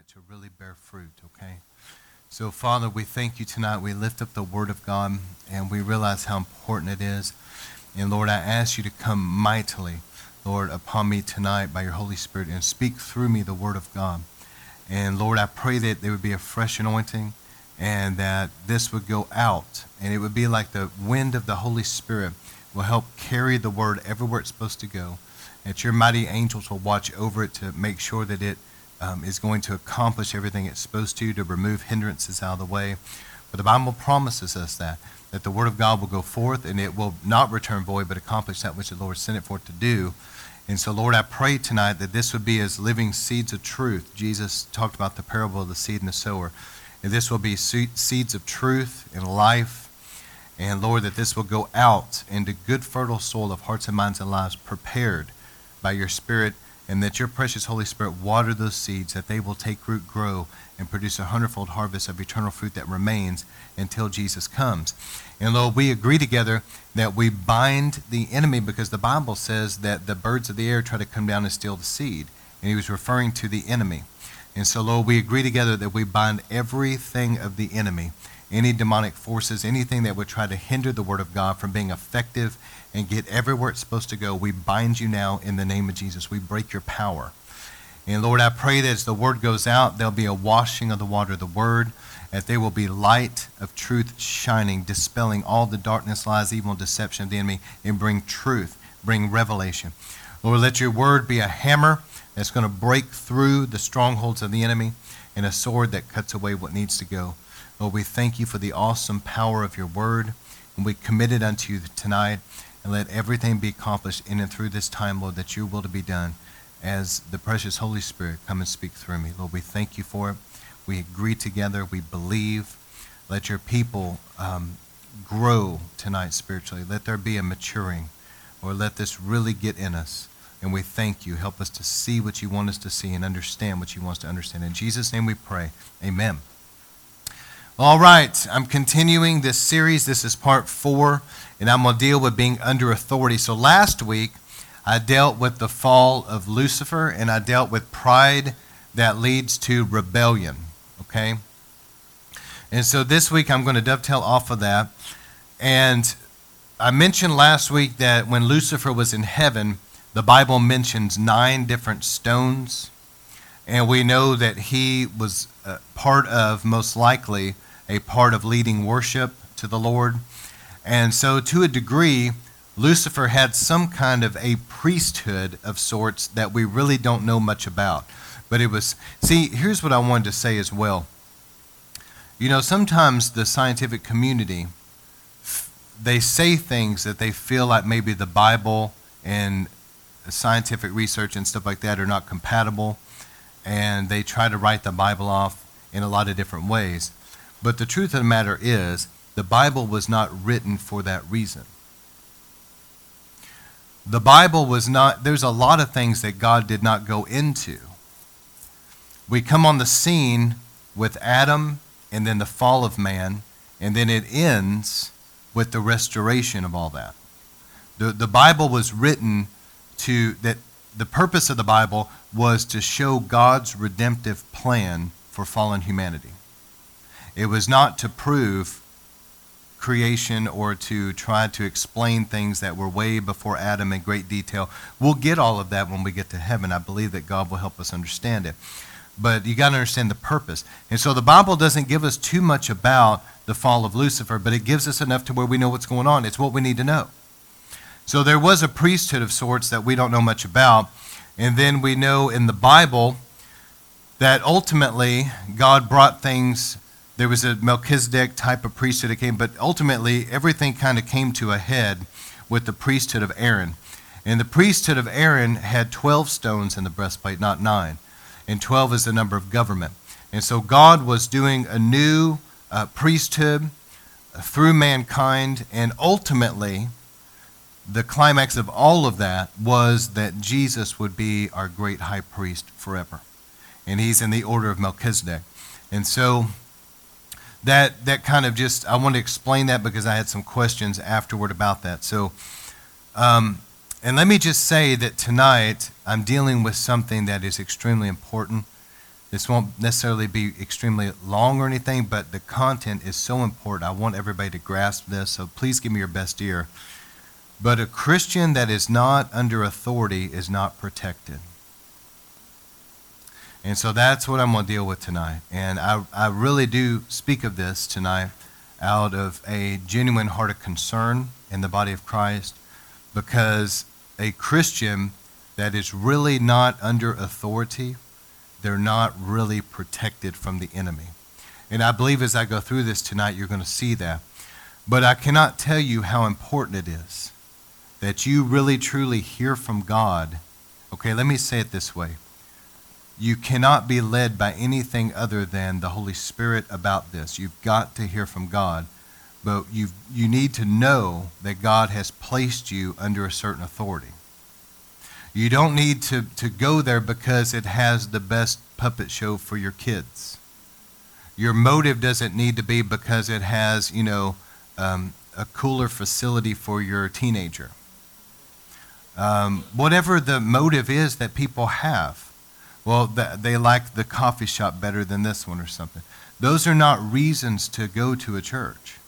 it to really bear fruit, okay? So, Father, we thank you tonight. We lift up the Word of God, and we realize how important it is. And Lord, I ask you to come mightily, Lord, upon me tonight by your Holy Spirit and speak through me the Word of God. And Lord, I pray that there would be a fresh anointing and that this would go out and it would be like the wind of the Holy Spirit will help carry the Word everywhere it's supposed to go. That your mighty angels will watch over it to make sure that it um, is going to accomplish everything it's supposed to, to remove hindrances out of the way. But the Bible promises us that, that the Word of God will go forth and it will not return void, but accomplish that which the Lord sent it forth to do. And so, Lord, I pray tonight that this would be as living seeds of truth. Jesus talked about the parable of the seed and the sower. And this will be seeds of truth and life. And Lord, that this will go out into good, fertile soil of hearts and minds and lives prepared by your Spirit and that your precious Holy Spirit water those seeds, that they will take root, grow, and produce a hundredfold harvest of eternal fruit that remains until Jesus comes. And Lord, we agree together that we bind the enemy because the Bible says that the birds of the air try to come down and steal the seed. And he was referring to the enemy. And so, Lord, we agree together that we bind everything of the enemy, any demonic forces, anything that would try to hinder the Word of God from being effective and get everywhere it's supposed to go. We bind you now in the name of Jesus. We break your power. And Lord, I pray that as the word goes out, there'll be a washing of the water of the word, that there will be light of truth shining, dispelling all the darkness, lies, evil, deception of the enemy, and bring truth, bring revelation. Lord, let your word be a hammer that's going to break through the strongholds of the enemy and a sword that cuts away what needs to go. Lord, we thank you for the awesome power of your word, and we commit it unto you tonight and let everything be accomplished in and through this time, Lord, that your will to be done as the precious Holy Spirit come and speak through me. Lord, we thank you for it. We agree together. We believe. Let your people um, grow tonight spiritually. Let there be a maturing, or let this really get in us. And we thank you. Help us to see what you want us to see and understand what you want us to understand. In Jesus' name we pray. Amen. All right, I'm continuing this series. This is part four, and I'm going to deal with being under authority. So last week, I dealt with the fall of Lucifer, and I dealt with pride that leads to rebellion. Okay? And so this week, I'm going to dovetail off of that. And I mentioned last week that when Lucifer was in heaven, the Bible mentions nine different stones. And we know that he was uh, part of, most likely, a part of leading worship to the Lord. And so, to a degree, Lucifer had some kind of a priesthood of sorts that we really don't know much about. But it was, see, here's what I wanted to say as well. You know, sometimes the scientific community, they say things that they feel like maybe the Bible and scientific research and stuff like that are not compatible, and they try to write the Bible off in a lot of different ways. But the truth of the matter is, the Bible was not written for that reason. The Bible was not, there's a lot of things that God did not go into. We come on the scene with Adam and then the fall of man, and then it ends with the restoration of all that. The, the Bible was written to, that the purpose of the Bible was to show God's redemptive plan for fallen humanity. It was not to prove creation or to try to explain things that were way before Adam in great detail. We'll get all of that when we get to heaven. I believe that God will help us understand it. But you got to understand the purpose. And so the Bible doesn't give us too much about the fall of Lucifer, but it gives us enough to where we know what's going on. It's what we need to know. So there was a priesthood of sorts that we don't know much about. And then we know in the Bible that ultimately God brought things there was a Melchizedek type of priesthood that came, but ultimately everything kind of came to a head with the priesthood of Aaron. And the priesthood of Aaron had 12 stones in the breastplate, not nine. And 12 is the number of government. And so God was doing a new uh, priesthood through mankind, and ultimately, the climax of all of that was that Jesus would be our great high priest forever. And he's in the order of Melchizedek. And so that that kind of just I want to explain that because I had some questions afterward about that. So, um, and let me just say that tonight I'm dealing with something that is extremely important This won't necessarily be extremely long or anything, but the content is so important. I want everybody to grasp this, so please give me your best ear. But a Christian that is not under authority is not protected. And so that's what I'm going to deal with tonight. And I, I really do speak of this tonight out of a genuine heart of concern in the body of Christ because a Christian that is really not under authority, they're not really protected from the enemy. And I believe as I go through this tonight, you're going to see that. But I cannot tell you how important it is that you really truly hear from God. Okay, let me say it this way. You cannot be led by anything other than the Holy Spirit about this. You've got to hear from God. But you you need to know that God has placed you under a certain authority. You don't need to, to go there because it has the best puppet show for your kids. Your motive doesn't need to be because it has, you know, um, a cooler facility for your teenager. Um, whatever the motive is that people have, well, th- they like the coffee shop better than this one or something. Those are not reasons to go to a church.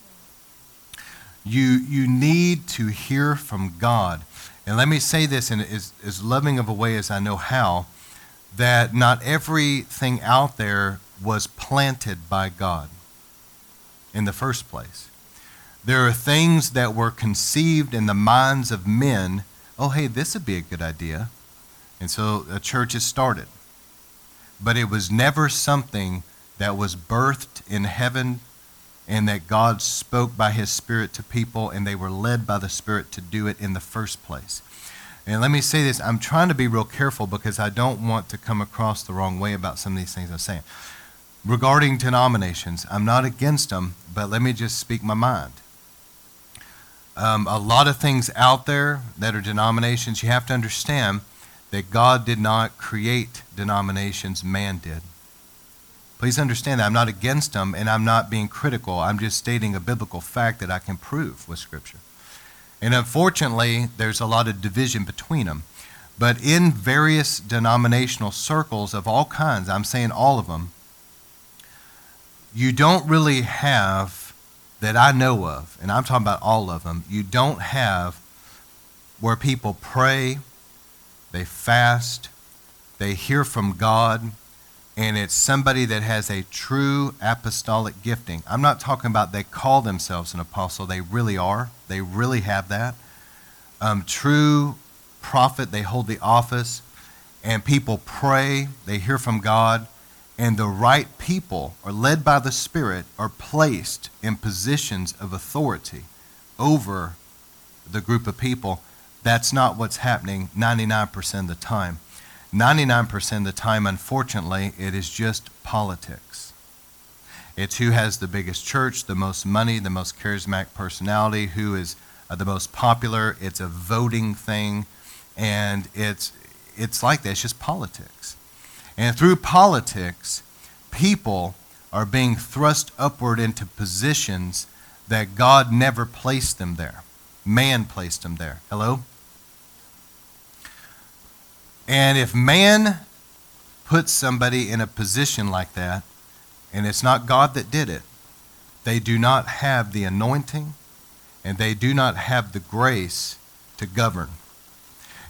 You, you need to hear from God. And let me say this in as, as loving of a way as I know how that not everything out there was planted by God in the first place. There are things that were conceived in the minds of men. Oh, hey, this would be a good idea. And so a church is started. But it was never something that was birthed in heaven and that God spoke by his Spirit to people and they were led by the Spirit to do it in the first place. And let me say this I'm trying to be real careful because I don't want to come across the wrong way about some of these things I'm saying. Regarding denominations, I'm not against them, but let me just speak my mind. Um, a lot of things out there that are denominations, you have to understand that God did not create denominations, man did. Please understand that I'm not against them and I'm not being critical. I'm just stating a biblical fact that I can prove with Scripture. And unfortunately, there's a lot of division between them. But in various denominational circles of all kinds, I'm saying all of them, you don't really have, that I know of, and I'm talking about all of them, you don't have where people pray, they fast, they hear from God, and it's somebody that has a true apostolic gifting. I'm not talking about they call themselves an apostle, they really are. They really have that. Um, true prophet, they hold the office, and people pray, they hear from God, and the right people are led by the Spirit, are placed in positions of authority over the group of people. That's not what's happening 99% of the time. 99% of the time, unfortunately, it is just politics. It's who has the biggest church, the most money, the most charismatic personality, who is uh, the most popular. It's a voting thing, and it's, it's like that. It's just politics. And through politics, people are being thrust upward into positions that God never placed them there. Man placed them there. Hello? And if man puts somebody in a position like that, and it's not God that did it, they do not have the anointing and they do not have the grace to govern.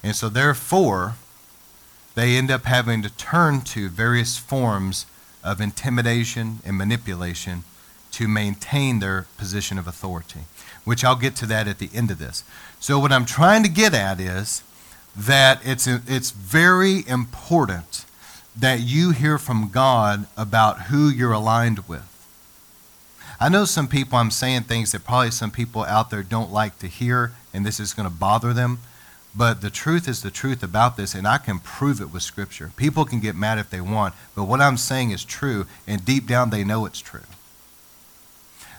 And so, therefore, they end up having to turn to various forms of intimidation and manipulation to maintain their position of authority, which I'll get to that at the end of this. So, what I'm trying to get at is that it's, it's very important that you hear from God about who you're aligned with. I know some people, I'm saying things that probably some people out there don't like to hear, and this is going to bother them. But the truth is the truth about this, and I can prove it with Scripture. People can get mad if they want, but what I'm saying is true, and deep down they know it's true.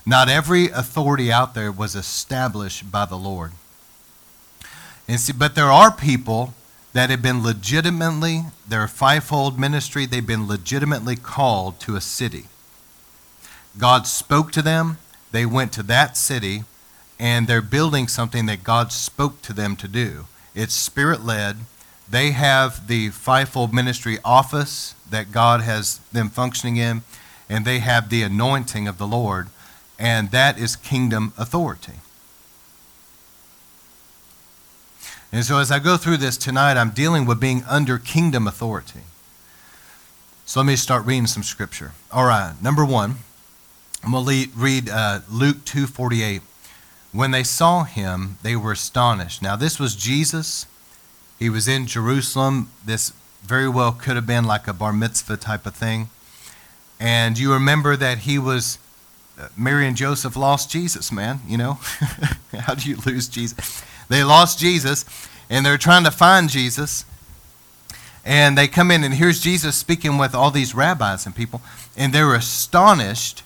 Not every authority out there was established by the Lord. And see, but there are people that have been legitimately, their fivefold ministry, they've been legitimately called to a city. God spoke to them, they went to that city, and they're building something that God spoke to them to do. It's spirit led, They have the fivefold ministry office that God has them functioning in, and they have the anointing of the Lord, and that is kingdom authority. And so, as I go through this tonight, I'm dealing with being under kingdom authority. So, let me start reading some scripture. All right, number one, I'm going to read uh, Luke 2:48. When they saw him, they were astonished. Now, this was Jesus. He was in Jerusalem. This very well could have been like a bar mitzvah type of thing. And you remember that he was, uh, Mary and Joseph lost Jesus, man. You know? How do you lose Jesus? They lost Jesus, and they're trying to find Jesus. And they come in, and here's Jesus speaking with all these rabbis and people, and they're astonished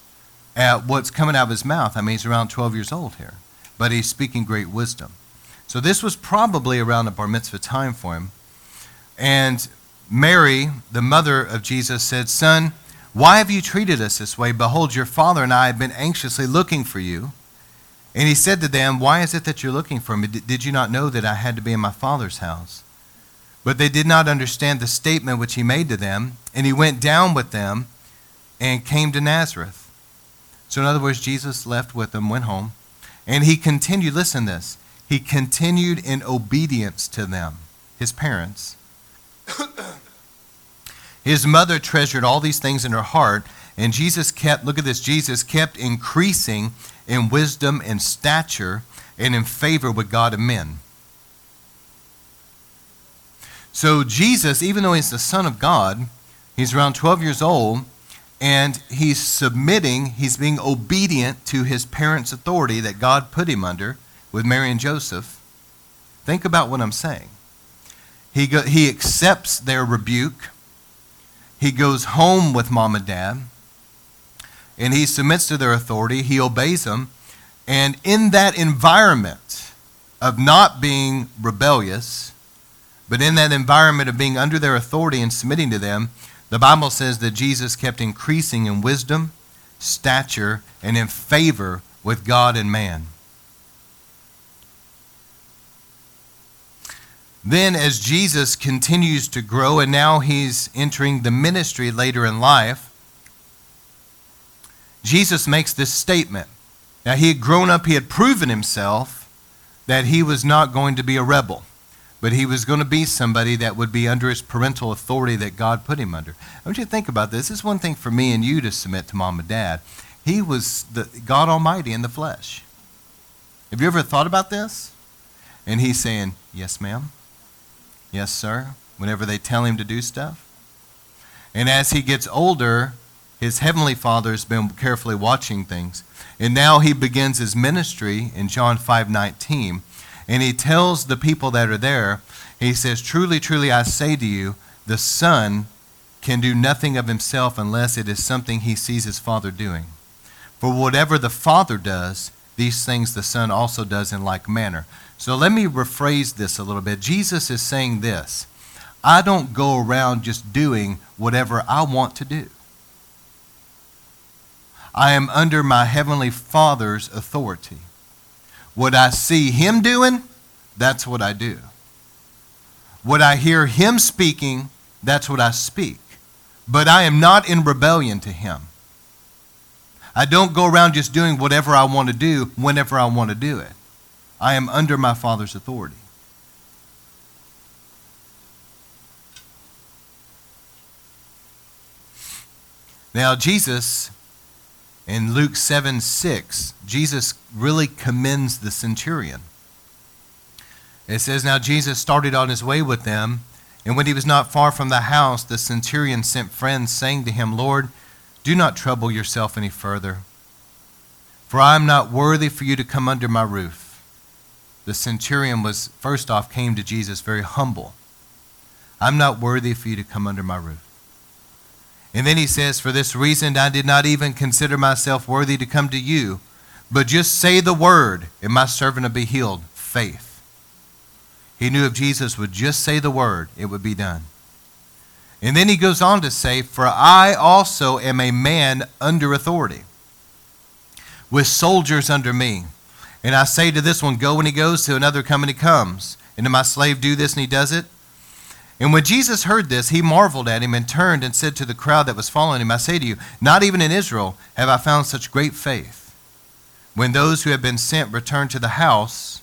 at what's coming out of his mouth. I mean, he's around 12 years old here, but he's speaking great wisdom. So this was probably around the bar mitzvah time for him. And Mary, the mother of Jesus, said, Son, why have you treated us this way? Behold, your father and I have been anxiously looking for you. And he said to them, Why is it that you're looking for me? Did you not know that I had to be in my father's house? But they did not understand the statement which he made to them. And he went down with them and came to Nazareth. So, in other words, Jesus left with them, went home, and he continued, listen to this, he continued in obedience to them, his parents. his mother treasured all these things in her heart, and Jesus kept, look at this, Jesus kept increasing in wisdom and stature and in favor with God and men. So, Jesus, even though he's the Son of God, he's around 12 years old, and he's submitting, he's being obedient to his parents' authority that God put him under with Mary and Joseph. Think about what I'm saying. He, go, he accepts their rebuke, he goes home with mom and dad and he submits to their authority, he obeys them. And in that environment of not being rebellious, but in that environment of being under their authority and submitting to them, the Bible says that Jesus kept increasing in wisdom, stature, and in favor with God and man. Then, as Jesus continues to grow, and now he's entering the ministry later in life, Jesus makes this statement. Now, he had grown up, he had proven himself that he was not going to be a rebel, but he was going to be somebody that would be under his parental authority that God put him under. I want you to think about this. This is one thing for me and you to submit to mom and dad. He was the God Almighty in the flesh. Have you ever thought about this? And he's saying, Yes, ma'am. Yes, sir. Whenever they tell him to do stuff. And as he gets older, his heavenly father has been carefully watching things. And now he begins his ministry in John 5:19, and he tells the people that are there, he says, "Truly, truly I say to you, the son can do nothing of himself unless it is something he sees his father doing. For whatever the father does, these things the son also does in like manner." So let me rephrase this a little bit. Jesus is saying this, I don't go around just doing whatever I want to do. I am under my Heavenly Father's authority. What I see Him doing, that's what I do. What I hear Him speaking, that's what I speak. But I am not in rebellion to Him. I don't go around just doing whatever I want to do whenever I want to do it. I am under my Father's authority. Now, Jesus in Luke 7 6, Jesus really commends the centurion. It says, Now Jesus started on his way with them, and when he was not far from the house, the centurion sent friends, saying to him, Lord, do not trouble yourself any further, for I am not worthy for you to come under my roof. The centurion was, first off, came to Jesus very humble. I'm not worthy for you to come under my roof. And then he says, For this reason I did not even consider myself worthy to come to you, but just say the word, and my servant will be healed. Faith. He knew if Jesus would just say the word, it would be done. And then he goes on to say, For I also am a man under authority, with soldiers under me. And I say to this one, Go, and he goes, to another, Come, and he comes. And to my slave, Do this, and he does it. And when Jesus heard this, he marveled at him and turned and said to the crowd that was following him, I say to you, not even in Israel have I found such great faith. When those who had been sent returned to the house,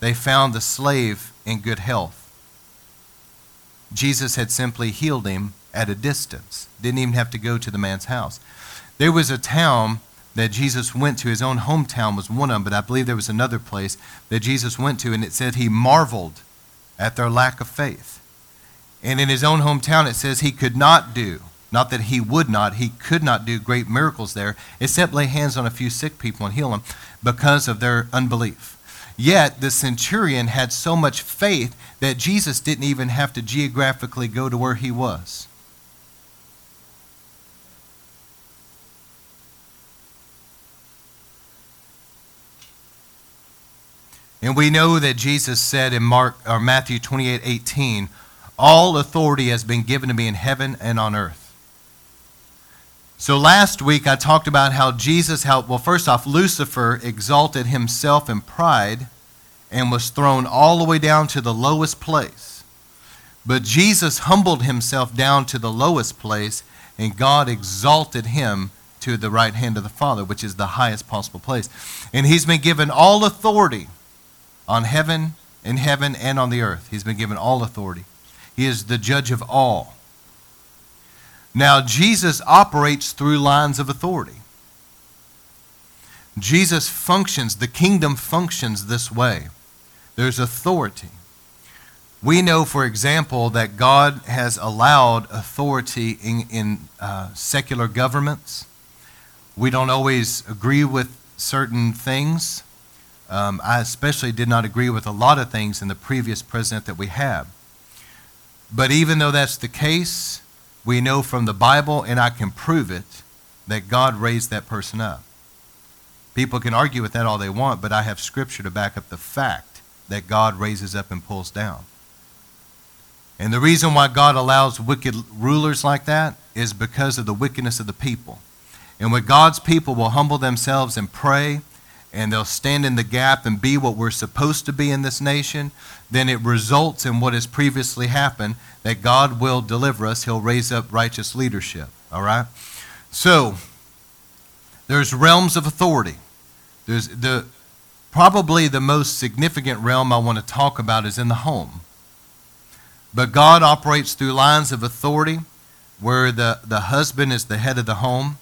they found the slave in good health. Jesus had simply healed him at a distance, didn't even have to go to the man's house. There was a town that Jesus went to, his own hometown was one of them, but I believe there was another place that Jesus went to, and it said he marveled at their lack of faith. And in his own hometown, it says he could not do, not that he would not, he could not do great miracles there, except lay hands on a few sick people and heal them because of their unbelief. Yet the centurion had so much faith that Jesus didn't even have to geographically go to where he was. And we know that Jesus said in Mark or Matthew 28 18, All authority has been given to me in heaven and on earth. So last week I talked about how Jesus helped, well, first off, Lucifer exalted himself in pride and was thrown all the way down to the lowest place. But Jesus humbled himself down to the lowest place, and God exalted him to the right hand of the Father, which is the highest possible place. And he's been given all authority on heaven, in heaven, and on the earth. He's been given all authority. He is the judge of all. Now, Jesus operates through lines of authority. Jesus functions, the kingdom functions this way. There's authority. We know, for example, that God has allowed authority in, in uh, secular governments. We don't always agree with certain things. Um, I especially did not agree with a lot of things in the previous president that we have. But even though that's the case, we know from the Bible, and I can prove it, that God raised that person up. People can argue with that all they want, but I have scripture to back up the fact that God raises up and pulls down. And the reason why God allows wicked rulers like that is because of the wickedness of the people. And when God's people will humble themselves and pray, and they'll stand in the gap and be what we're supposed to be in this nation, then it results in what has previously happened that God will deliver us. He'll raise up righteous leadership. All right? So, there's realms of authority. There's the probably the most significant realm I want to talk about is in the home. But God operates through lines of authority where the, the husband is the head of the home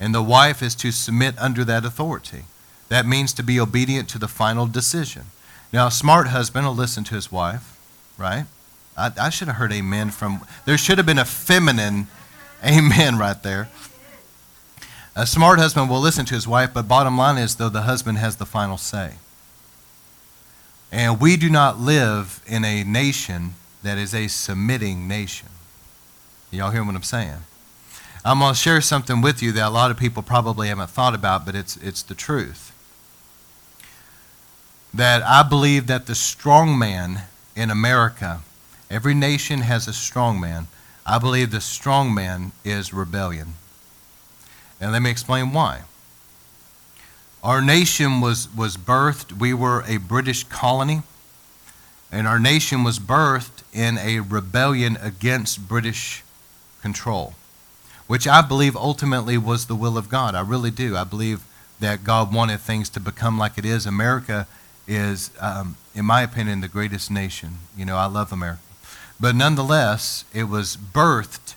and the wife is to submit under that authority. That means to be obedient to the final decision. Now, a smart husband will listen to his wife, right? I, I should have heard amen from, there should have been a feminine amen right there. A smart husband will listen to his wife, but bottom line is, though, the husband has the final say. And we do not live in a nation that is a submitting nation. Y'all hear what I'm saying? I'm going to share something with you that a lot of people probably haven't thought about, but it's, it's the truth that I believe that the strong man in America, every nation has a strong man. I believe the strong man is rebellion. And let me explain why. Our nation was, was birthed, we were a British colony, and our nation was birthed in a rebellion against British control, which I believe ultimately was the will of God. I really do. I believe that God wanted things to become like it is. America is, um, in my opinion, the greatest nation. You know, I love America. But nonetheless, it was birthed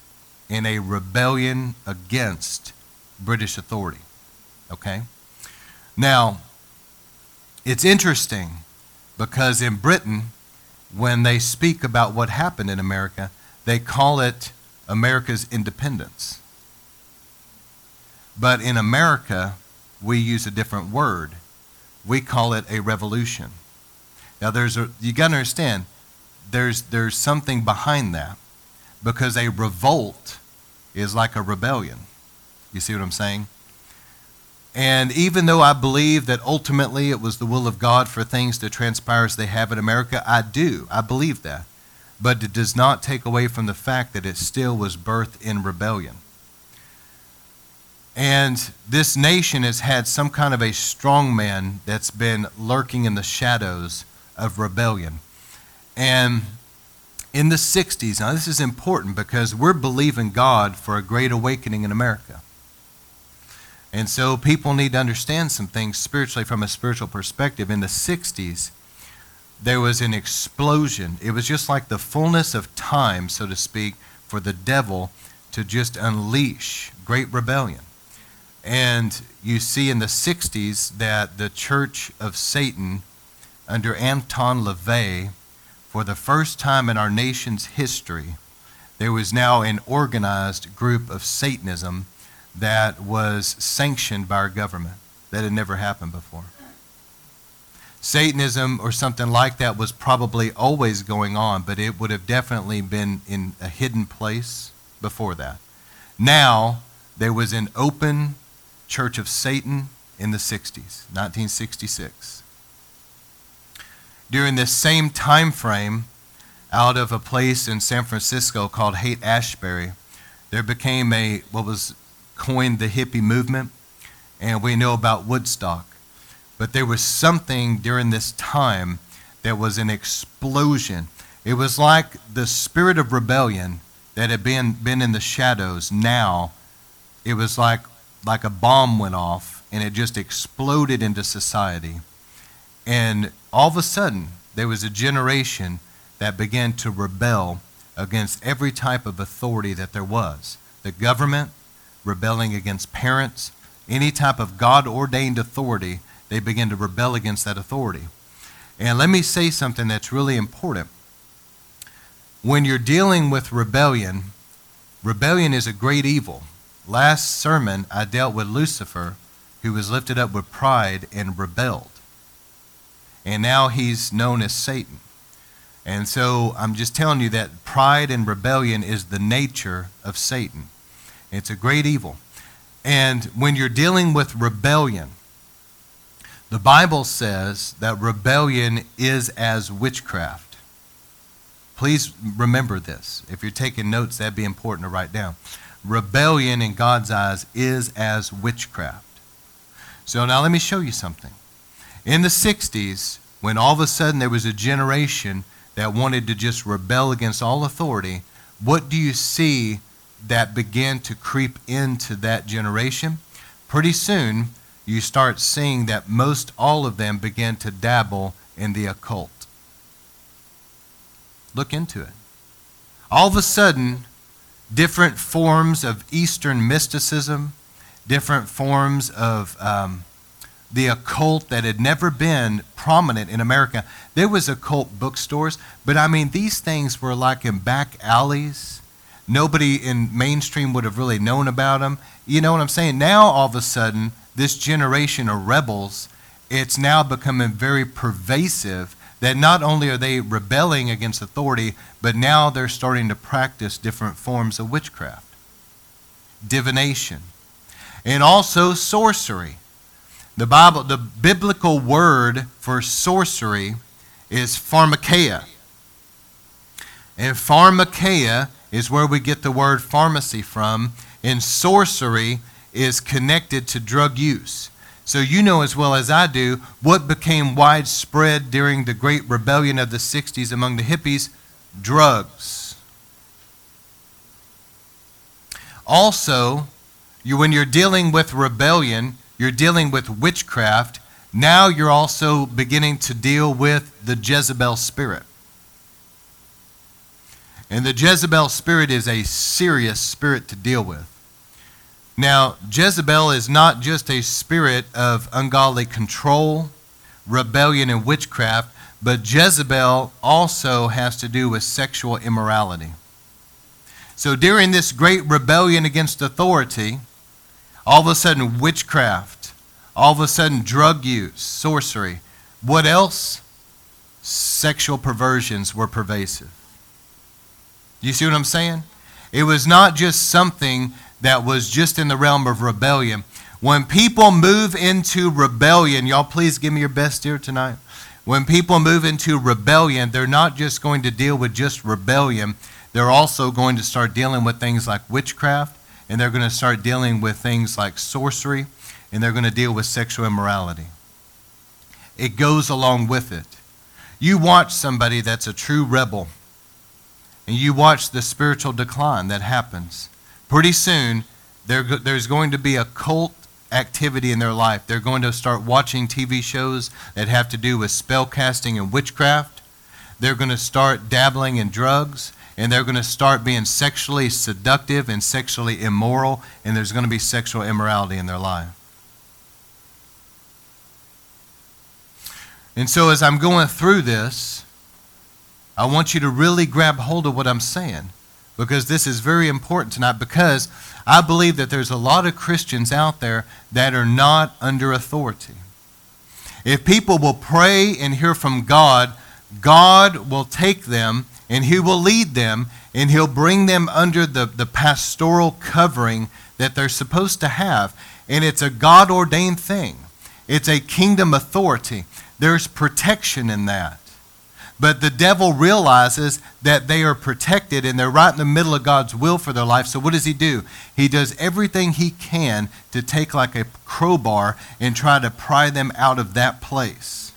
in a rebellion against British authority. Okay? Now, it's interesting because in Britain, when they speak about what happened in America, they call it America's independence. But in America, we use a different word we call it a revolution. Now, there's a, you got to understand, there's, there's something behind that because a revolt is like a rebellion. You see what I'm saying? And even though I believe that ultimately it was the will of God for things to transpire as they have in America, I do. I believe that. But it does not take away from the fact that it still was birthed in rebellion. And this nation has had some kind of a strongman that's been lurking in the shadows of rebellion. And in the 60s, now this is important because we're believing God for a great awakening in America. And so people need to understand some things spiritually from a spiritual perspective. In the 60s, there was an explosion. It was just like the fullness of time, so to speak, for the devil to just unleash great rebellion. And you see in the 60s that the Church of Satan, under Anton LaVey, for the first time in our nation's history, there was now an organized group of Satanism that was sanctioned by our government. That had never happened before. Satanism or something like that was probably always going on, but it would have definitely been in a hidden place before that. Now, there was an open church of Satan in the 60s, 1966. During this same time frame, out of a place in San Francisco called Haight Ashbury, there became a what was coined the hippie movement, and we know about Woodstock. But there was something during this time that was an explosion. It was like the spirit of rebellion that had been, been in the shadows. Now, it was like, like a bomb went off and it just exploded into society. And all of a sudden, there was a generation that began to rebel against every type of authority that there was the government, rebelling against parents, any type of God ordained authority they begin to rebel against that authority. And let me say something that's really important. When you're dealing with rebellion, rebellion is a great evil. Last sermon, I dealt with Lucifer, who was lifted up with pride and rebelled. And now he's known as Satan. And so I'm just telling you that pride and rebellion is the nature of Satan. It's a great evil. And when you're dealing with rebellion, the Bible says that rebellion is as witchcraft. Please remember this. If you're taking notes, that'd be important to write down. Rebellion in God's eyes is as witchcraft. So now let me show you something. In the 60s, when all of a sudden there was a generation that wanted to just rebel against all authority, what do you see that began to creep into that generation? Pretty soon, you start seeing that most all of them begin to dabble in the occult. Look into it. All of a sudden, different forms of Eastern mysticism, different forms of um, the occult that had never been prominent in America. There was occult bookstores, but I mean, these things were like in back alleys. Nobody in mainstream would have really known about them. You know what I'm saying? Now, all of a sudden, this generation of rebels, it's now becoming very pervasive that not only are they rebelling against authority, but now they're starting to practice different forms of witchcraft, divination, and also sorcery. The Bible, the biblical word for sorcery is pharmakeia. And pharmakeia is where we get the word pharmacy from, and sorcery is connected to drug use. So you know as well as I do what became widespread during the great rebellion of the 60s among the hippies drugs. Also, you, when you're dealing with rebellion, you're dealing with witchcraft. Now you're also beginning to deal with the Jezebel spirit. And the Jezebel spirit is a serious spirit to deal with. Now, Jezebel is not just a spirit of ungodly control, rebellion, and witchcraft, but Jezebel also has to do with sexual immorality. So during this great rebellion against authority, all of a sudden witchcraft, all of a sudden drug use, sorcery. What else? Sexual perversions were pervasive. You see what I'm saying? It was not just something that was just in the realm of rebellion. When people move into rebellion, y'all please give me your best ear tonight. When people move into rebellion, they're not just going to deal with just rebellion, they're also going to start dealing with things like witchcraft, and they're going to start dealing with things like sorcery, and they're going to deal with sexual immorality. It goes along with it. You watch somebody that's a true rebel, and you watch the spiritual decline that happens. Pretty soon, there, there's going to be a cult activity in their life. They're going to start watching TV shows that have to do with spell casting and witchcraft. They're going to start dabbling in drugs, and they're going to start being sexually seductive and sexually immoral, and there's going to be sexual immorality in their life. And so, as I'm going through this, I want you to really grab hold of what I'm saying because this is very important tonight because I believe that there's a lot of Christians out there that are not under authority. If people will pray and hear from God, God will take them and He will lead them and He'll bring them under the, the pastoral covering that they're supposed to have. And it's a God ordained thing, it's a kingdom authority. There's protection in that. But the devil realizes that they are protected and they're right in the middle of God's will for their life. So what does he do? He does everything he can to take like a crowbar and try to pry them out of that place.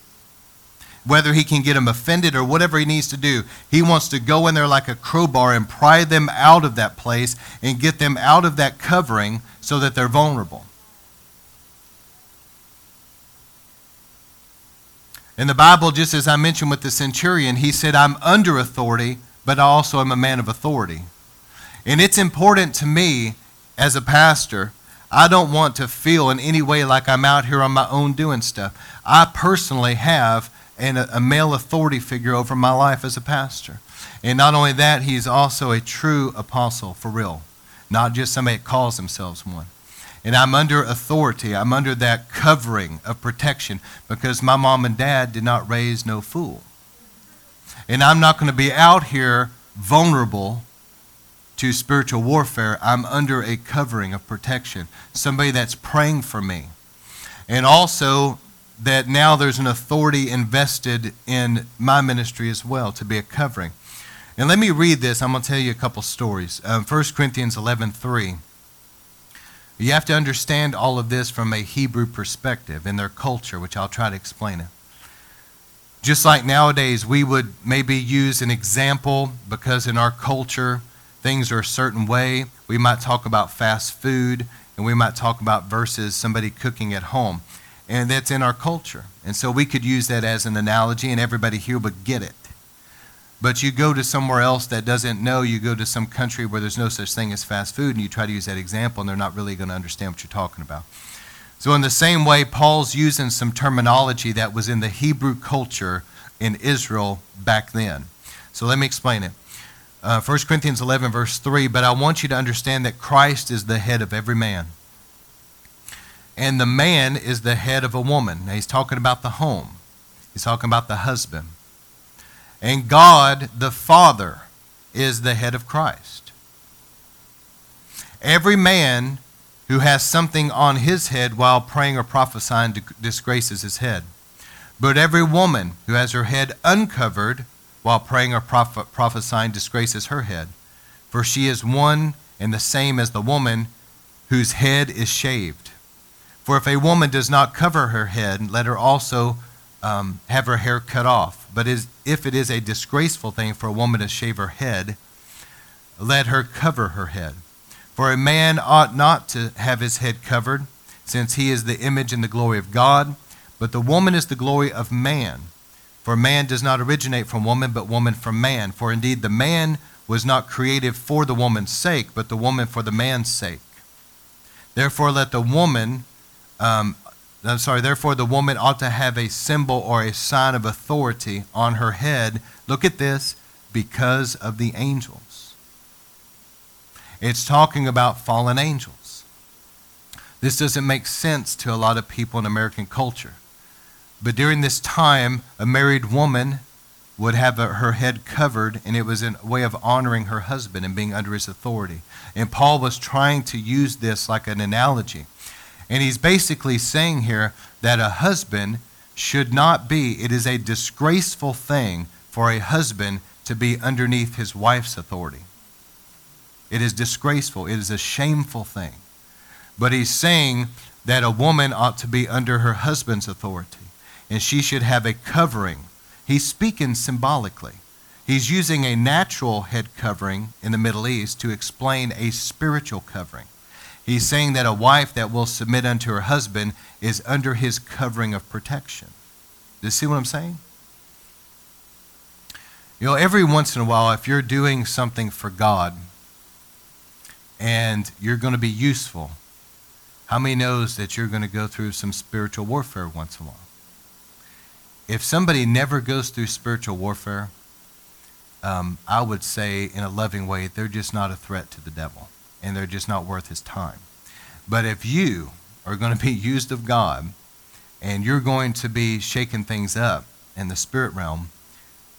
Whether he can get them offended or whatever he needs to do, he wants to go in there like a crowbar and pry them out of that place and get them out of that covering so that they're vulnerable. In the Bible, just as I mentioned with the centurion, he said, I'm under authority, but I also am a man of authority. And it's important to me as a pastor. I don't want to feel in any way like I'm out here on my own doing stuff. I personally have an, a male authority figure over my life as a pastor. And not only that, he's also a true apostle for real, not just somebody that calls themselves one. And I'm under authority. I'm under that covering of protection because my mom and dad did not raise no fool. And I'm not going to be out here vulnerable to spiritual warfare. I'm under a covering of protection, somebody that's praying for me. And also that now there's an authority invested in my ministry as well to be a covering. And let me read this. I'm going to tell you a couple stories. Um, 1 Corinthians 11 3. You have to understand all of this from a Hebrew perspective in their culture, which I'll try to explain it. Just like nowadays, we would maybe use an example because in our culture, things are a certain way. We might talk about fast food and we might talk about versus somebody cooking at home. And that's in our culture. And so we could use that as an analogy and everybody here would get it. But you go to somewhere else that doesn't know, you go to some country where there's no such thing as fast food, and you try to use that example, and they're not really going to understand what you're talking about. So, in the same way, Paul's using some terminology that was in the Hebrew culture in Israel back then. So, let me explain it. Uh, 1 Corinthians 11, verse 3 But I want you to understand that Christ is the head of every man. And the man is the head of a woman. Now, he's talking about the home, he's talking about the husband. And God the Father is the head of Christ. Every man who has something on his head while praying or prophesying disgraces his head. But every woman who has her head uncovered while praying or proph- prophesying disgraces her head. For she is one and the same as the woman whose head is shaved. For if a woman does not cover her head, let her also um, have her hair cut off. But is, if it is a disgraceful thing for a woman to shave her head, let her cover her head. For a man ought not to have his head covered, since he is the image and the glory of God, but the woman is the glory of man. For man does not originate from woman, but woman from man. For indeed the man was not created for the woman's sake, but the woman for the man's sake. Therefore, let the woman um, I'm sorry, therefore the woman ought to have a symbol or a sign of authority on her head. Look at this because of the angels. It's talking about fallen angels. This doesn't make sense to a lot of people in American culture. But during this time, a married woman would have a, her head covered, and it was a way of honoring her husband and being under his authority. And Paul was trying to use this like an analogy. And he's basically saying here that a husband should not be, it is a disgraceful thing for a husband to be underneath his wife's authority. It is disgraceful, it is a shameful thing. But he's saying that a woman ought to be under her husband's authority, and she should have a covering. He's speaking symbolically. He's using a natural head covering in the Middle East to explain a spiritual covering. He's saying that a wife that will submit unto her husband is under his covering of protection. Do you see what I'm saying? You know, every once in a while, if you're doing something for God and you're going to be useful, how many knows that you're going to go through some spiritual warfare once in a while? If somebody never goes through spiritual warfare, um, I would say in a loving way, they're just not a threat to the devil and they're just not worth his time. But if you are going to be used of God and you're going to be shaking things up in the spirit realm,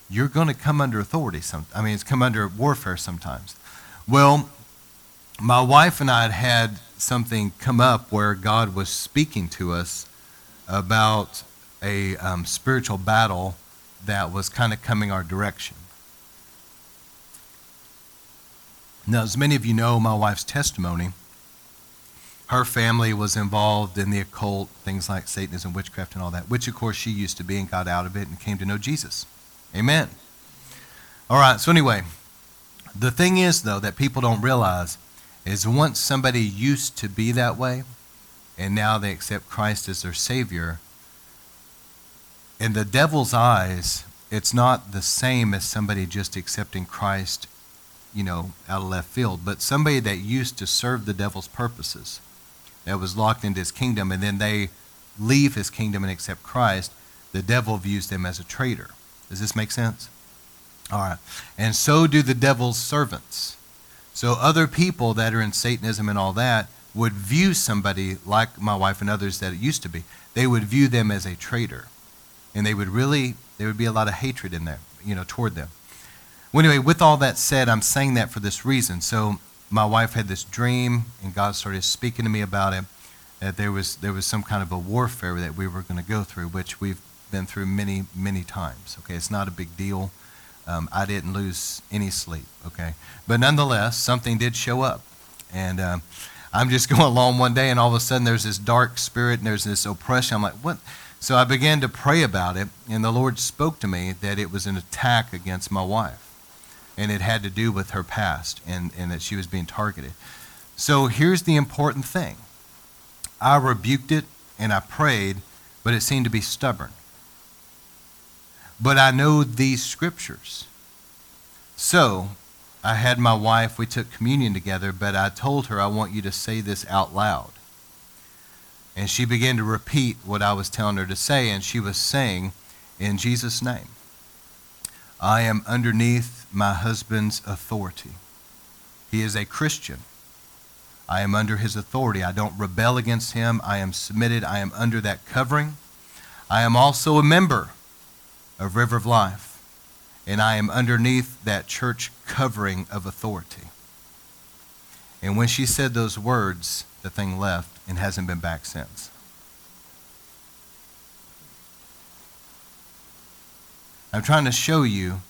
you're going to come under authority. Some, I mean, it's come under warfare sometimes. Well, my wife and I had had something come up where God was speaking to us about a um, spiritual battle that was kind of coming our direction. Now, as many of you know, my wife's testimony, her family was involved in the occult, things like Satanism, witchcraft, and all that, which, of course, she used to be and got out of it and came to know Jesus. Amen. All right, so anyway, the thing is, though, that people don't realize is once somebody used to be that way, and now they accept Christ as their Savior, in the devil's eyes, it's not the same as somebody just accepting Christ you know, out of left field, but somebody that used to serve the devil's purposes, that was locked into his kingdom, and then they leave his kingdom and accept Christ, the devil views them as a traitor. Does this make sense? All right. And so do the devil's servants. So other people that are in Satanism and all that would view somebody like my wife and others that it used to be. They would view them as a traitor. And they would really, there would be a lot of hatred in there, you know, toward them. Well, anyway, with all that said, I'm saying that for this reason. So my wife had this dream, and God started speaking to me about it. That there was there was some kind of a warfare that we were going to go through, which we've been through many many times. Okay, it's not a big deal. Um, I didn't lose any sleep. Okay, but nonetheless, something did show up, and um, I'm just going along one day, and all of a sudden there's this dark spirit and there's this oppression. I'm like, what? So I began to pray about it, and the Lord spoke to me that it was an attack against my wife and it had to do with her past and, and that she was being targeted. So here's the important thing I rebuked it and I prayed, but it seemed to be stubborn. But I know these scriptures. So I had my wife, we took communion together, but I told her, I want you to say this out loud. And she began to repeat what I was telling her to say, and she was saying, In Jesus' name. I am underneath my husband's authority. He is a Christian. I am under his authority. I don't rebel against him. I am submitted. I am under that covering. I am also a member of River of Life, and I am underneath that church covering of authority. And when she said those words, the thing left and hasn't been back since. I'm trying to show you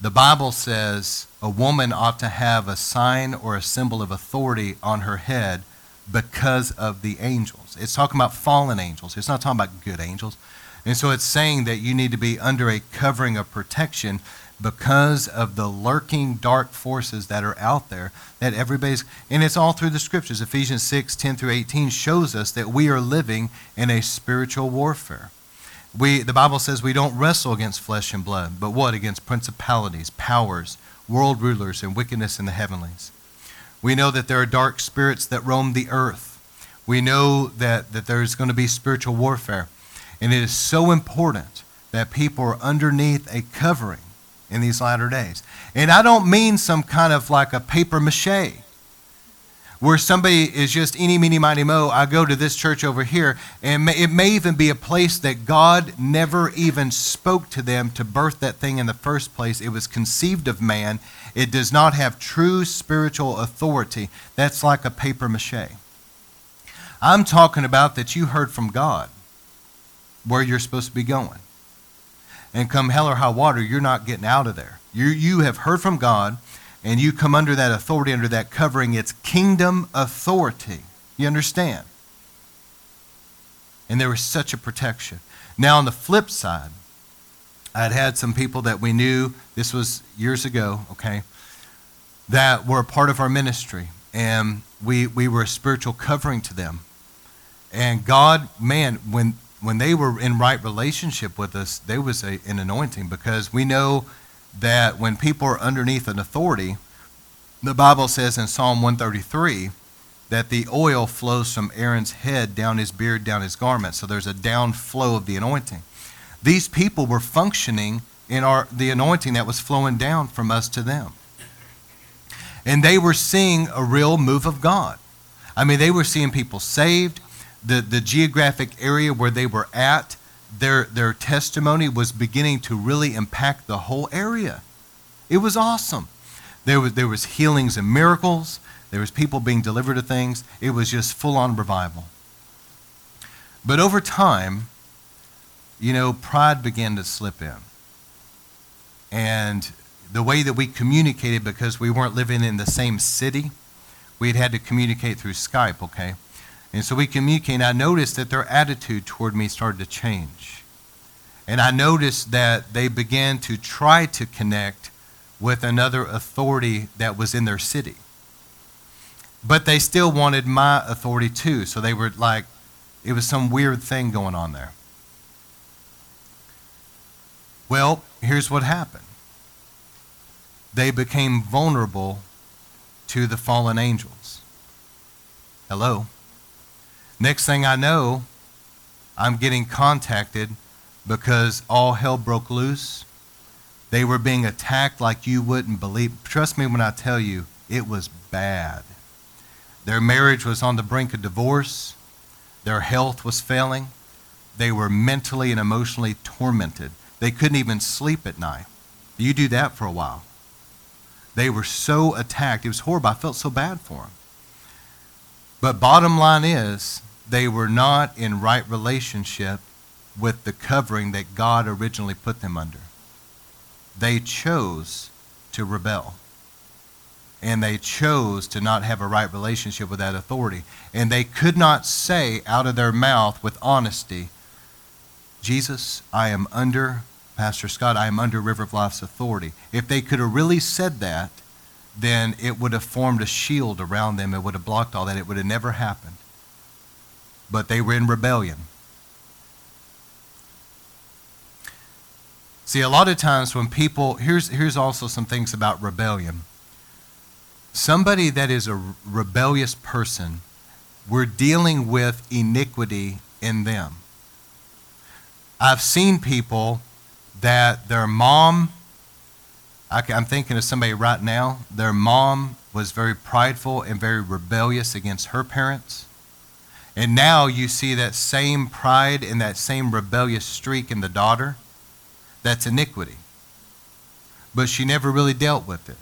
the Bible says a woman ought to have a sign or a symbol of authority on her head because of the angels. It's talking about fallen angels, it's not talking about good angels. And so it's saying that you need to be under a covering of protection because of the lurking dark forces that are out there that everybody's and it's all through the scriptures ephesians 6 10 through 18 shows us that we are living in a spiritual warfare we, the Bible says we don't wrestle against flesh and blood, but what? Against principalities, powers, world rulers, and wickedness in the heavenlies. We know that there are dark spirits that roam the earth. We know that, that there's going to be spiritual warfare. And it is so important that people are underneath a covering in these latter days. And I don't mean some kind of like a paper mache where somebody is just eeny, meeny, miny, mo, I go to this church over here, and it may even be a place that God never even spoke to them to birth that thing in the first place. It was conceived of man. It does not have true spiritual authority. That's like a paper mache. I'm talking about that you heard from God where you're supposed to be going. And come hell or high water, you're not getting out of there. You, you have heard from God and you come under that authority, under that covering, it's kingdom authority. You understand? And there was such a protection. Now, on the flip side, I'd had some people that we knew, this was years ago, okay, that were a part of our ministry. And we, we were a spiritual covering to them. And God, man, when, when they were in right relationship with us, there was a, an anointing because we know that when people are underneath an authority, the Bible says in Psalm 133 that the oil flows from Aaron's head down his beard, down his garment. So there's a downflow of the anointing. These people were functioning in our, the anointing that was flowing down from us to them. And they were seeing a real move of God. I mean, they were seeing people saved. The, the geographic area where they were at, their, their testimony was beginning to really impact the whole area. It was awesome. There was, there was healings and miracles. There was people being delivered of things. It was just full-on revival. But over time, you know, pride began to slip in. And the way that we communicated, because we weren't living in the same city, we had had to communicate through Skype, okay? And so we communicated, and I noticed that their attitude toward me started to change. And I noticed that they began to try to connect with another authority that was in their city. But they still wanted my authority too. So they were like, it was some weird thing going on there. Well, here's what happened they became vulnerable to the fallen angels. Hello. Next thing I know, I'm getting contacted because all hell broke loose. They were being attacked like you wouldn't believe. Trust me when I tell you, it was bad. Their marriage was on the brink of divorce. Their health was failing. They were mentally and emotionally tormented. They couldn't even sleep at night. You do that for a while. They were so attacked. It was horrible. I felt so bad for them. But bottom line is, they were not in right relationship with the covering that God originally put them under. They chose to rebel. And they chose to not have a right relationship with that authority. And they could not say out of their mouth with honesty, Jesus, I am under Pastor Scott, I am under River of Life's authority. If they could have really said that, then it would have formed a shield around them. It would have blocked all that. It would have never happened. But they were in rebellion. See, a lot of times when people, here's, here's also some things about rebellion. Somebody that is a rebellious person, we're dealing with iniquity in them. I've seen people that their mom, I, am thinking of somebody right now, their mom was very prideful and very rebellious against her parents. And now you see that same pride and that same rebellious streak in the daughter. That's iniquity. But she never really dealt with it.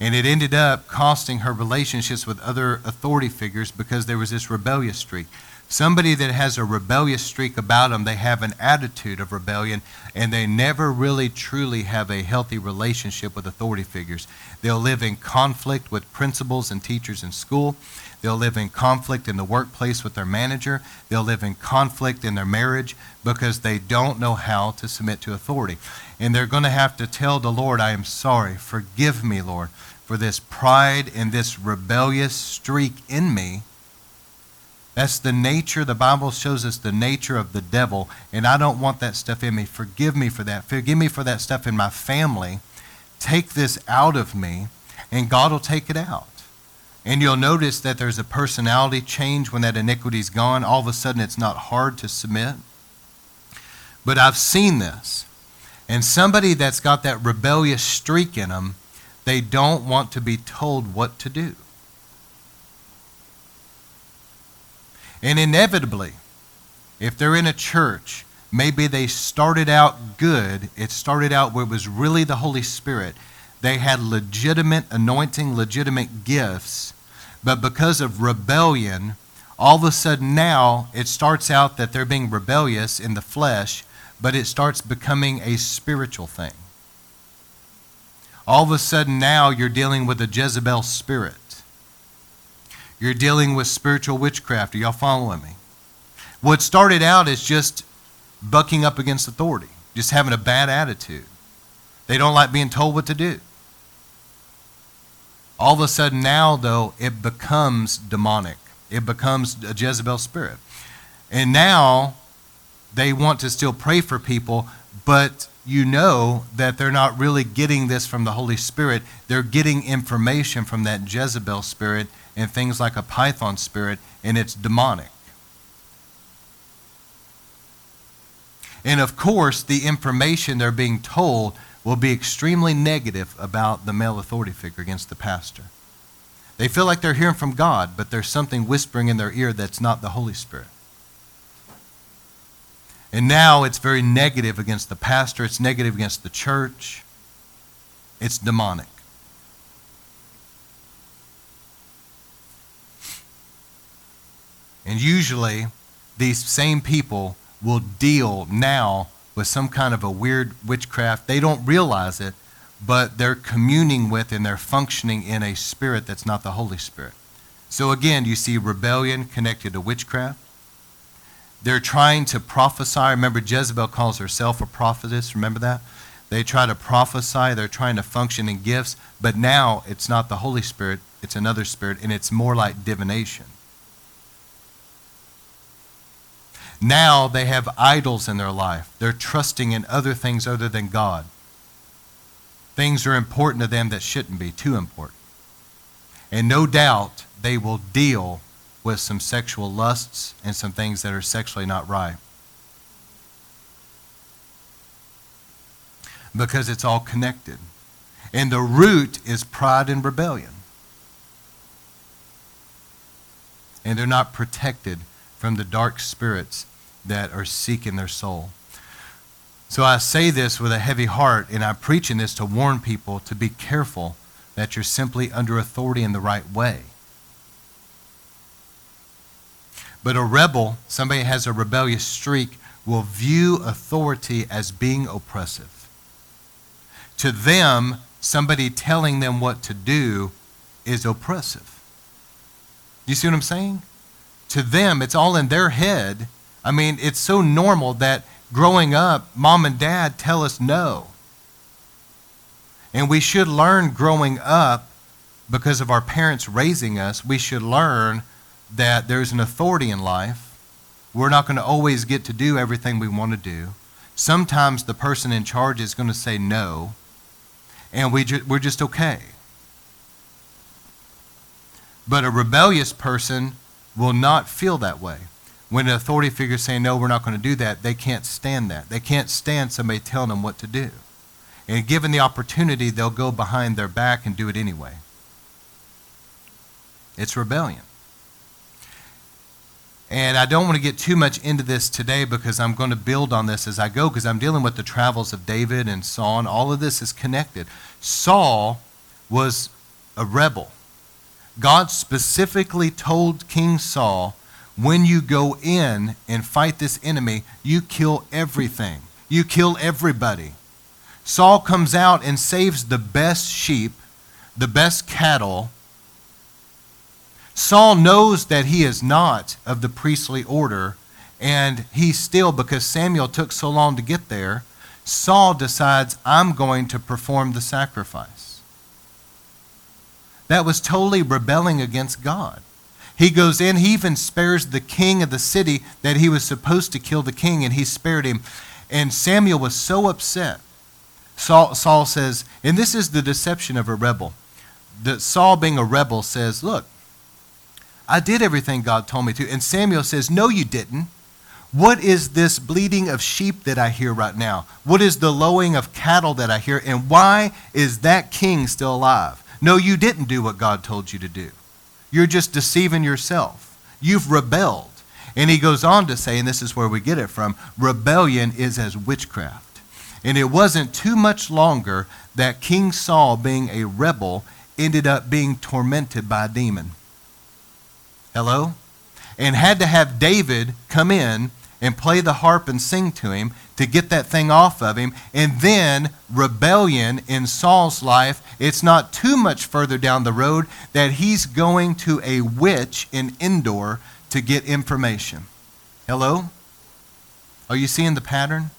And it ended up costing her relationships with other authority figures because there was this rebellious streak. Somebody that has a rebellious streak about them, they have an attitude of rebellion, and they never really truly have a healthy relationship with authority figures. They'll live in conflict with principals and teachers in school. They'll live in conflict in the workplace with their manager. They'll live in conflict in their marriage because they don't know how to submit to authority. And they're going to have to tell the Lord, I am sorry. Forgive me, Lord, for this pride and this rebellious streak in me that's the nature, the Bible shows us the nature of the devil, and I don't want that stuff in me. Forgive me for that. Forgive me for that stuff in my family. Take this out of me, and God will take it out. And you'll notice that there's a personality change when that iniquity's gone. All of a sudden, it's not hard to submit. But I've seen this. And somebody that's got that rebellious streak in them, they don't want to be told what to do. And inevitably, if they're in a church, maybe they started out good, it started out where it was really the Holy Spirit. They had legitimate anointing, legitimate gifts, but because of rebellion, all of a sudden now it starts out that they're being rebellious in the flesh, but it starts becoming a spiritual thing. All of a sudden now you're dealing with a Jezebel spirit. You're dealing with spiritual witchcraft. Are y'all following me? What started out as just bucking up against authority. just having a bad attitude. They don't like being told what to do. All of a sudden, now, though, it becomes demonic. It becomes a Jezebel spirit. And now they want to still pray for people, but you know that they're not really getting this from the Holy Spirit. They're getting information from that Jezebel spirit and things like a python spirit, and it's demonic. And of course, the information they're being told will be extremely negative about the male authority figure against the pastor. They feel like they're hearing from God, but there's something whispering in their ear that's not the Holy Spirit. And now it's very negative against the pastor, it's negative against the church, it's demonic. And usually, these same people will deal now with some kind of a weird witchcraft. They don't realize it, but they're communing with and they're functioning in a spirit that's not the Holy Spirit. So again, you see rebellion connected to witchcraft. They're trying to prophesy. Remember, Jezebel calls herself a prophetess. Remember that? They try to prophesy. They're trying to function in gifts. But now it's not the Holy Spirit, it's another spirit, and it's more like divination. Now they have idols in their life. They're trusting in other things other than God. Things are important to them that shouldn't be, too important. And no doubt they will deal with some sexual lusts and some things that are sexually not right. Because it's all connected. And the root is pride and rebellion. And they're not protected from the dark spirits that are seeking their soul. So I say this with a heavy heart, and I'm preaching this to warn people to be careful that you're simply under authority in the right way. But a rebel, somebody has a rebellious streak, will view authority as being oppressive. To them, somebody telling them what to do is oppressive. You see what I'm saying? To them, it's all in their head. I mean, it's so normal that growing up, mom and dad tell us no. And we should learn growing up, because of our parents raising us, we should learn that there's an authority in life. We're not going to always get to do everything we want to do. Sometimes the person in charge is going to say no, and we ju- we're just okay. But a rebellious person will not feel that way. When an authority figure is saying, no, we're not going to do that, they can't stand that. They can't stand somebody telling them what to do. And given the opportunity, they'll go behind their back and do it anyway. It's rebellion. And I don't want to get too much into this today because I'm going to build on this as I go because I'm dealing with the travels of David and Saul, and all of this is connected. Saul was a rebel. God specifically told King Saul, when you go in and fight this enemy, you kill everything. You kill everybody. Saul comes out and saves the best sheep, the best cattle. Saul knows that he is not of the priestly order, and he still, because Samuel took so long to get there, Saul decides, I'm going to perform the sacrifice that was totally rebelling against God. He goes in, he even spares the king of the city that he was supposed to kill the king, and he spared him. And Samuel was so upset. Saul, Saul says, and this is the deception of a rebel. That Saul, being a rebel, says, Look, I did everything God told me to. And Samuel says, No, you didn't. What is this bleating of sheep that I hear right now? What is the lowing of cattle that I hear? And why is that king still alive? No, you didn't do what God told you to do. You're just deceiving yourself. You've rebelled. And he goes on to say, and this is where we get it from rebellion is as witchcraft. And it wasn't too much longer that King Saul, being a rebel, ended up being tormented by a demon. Hello? And had to have David come in and play the harp and sing to him to get that thing off of him. And then rebellion in Saul's life, it's not too much further down the road that he's going to a witch in Endor to get information. Hello? Are you seeing the pattern?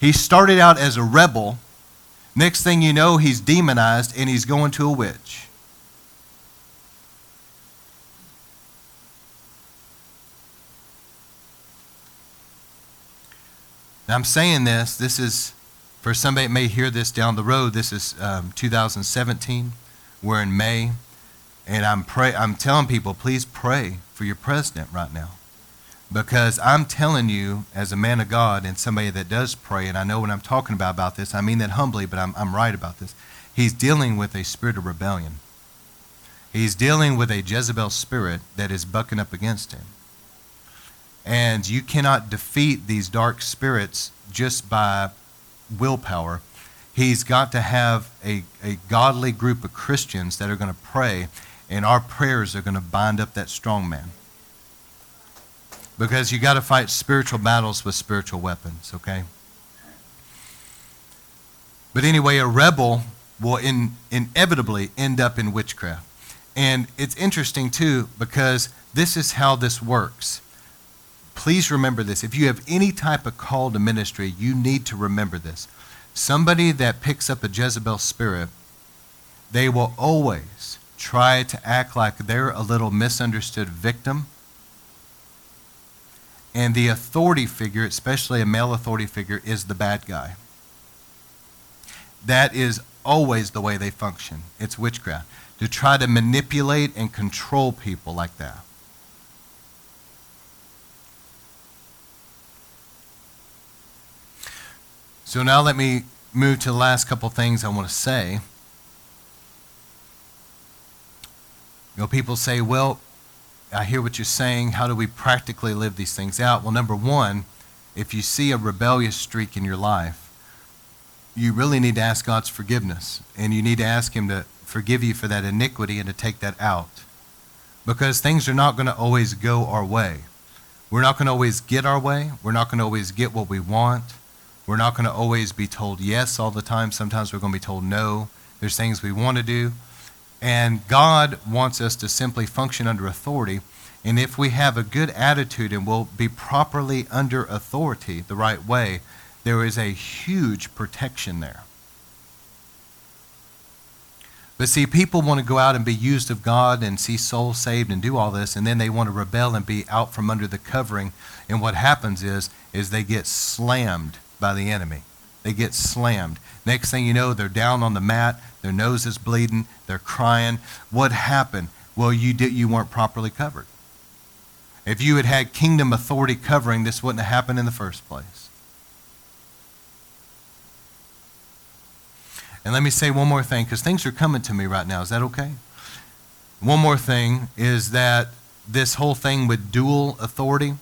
He started out as a rebel. Next thing you know, he's demonized and he's going to a witch. Now, I'm saying this, this is for somebody that may hear this down the road. This is um, 2017. We're in May. And I'm, pray, I'm telling people, please pray for your president right now. Because I'm telling you, as a man of God and somebody that does pray, and I know what I'm talking about about this, I mean that humbly, but I'm, I'm right about this. He's dealing with a spirit of rebellion. He's dealing with a Jezebel spirit that is bucking up against him. And you cannot defeat these dark spirits just by willpower. He's got to have a, a godly group of Christians that are going to pray, and our prayers are going to bind up that strong man. Because you got to fight spiritual battles with spiritual weapons, okay? But anyway, a rebel will in, inevitably end up in witchcraft. And it's interesting, too, because this is how this works. Please remember this. If you have any type of call to ministry, you need to remember this. Somebody that picks up a Jezebel spirit, they will always try to act like they're a little misunderstood victim. And the authority figure, especially a male authority figure, is the bad guy. That is always the way they function. It's witchcraft. To try to manipulate and control people like that. So now let me move to the last couple things I want to say. You know, people say, well, I hear what you're saying. How do we practically live these things out? Well, number one, if you see a rebellious streak in your life, you really need to ask God's forgiveness. And you need to ask Him to forgive you for that iniquity and to take that out. Because things are not going to always go our way. We're not going to always get our way. We're not going to always get what we want. We're not going to always be told yes all the time. Sometimes we're going to be told no. There's things we want to do. And God wants us to simply function under authority. And if we have a good attitude and we'll be properly under authority the right way, there is a huge protection there. But see, people want to go out and be used of God and see souls saved and do all this, and then they want to rebel and be out from under the covering. And what happens is, is they get slammed by the enemy. They get slammed. Next thing you know, they're down on the mat, their nose is bleeding, they're crying. What happened? Well, you, did, you weren't properly covered. If you had had kingdom authority covering, this wouldn't have happened in the first place. And let me say one more thing, because things are coming to me right now. Is that okay? One more thing is that this whole thing with dual authority,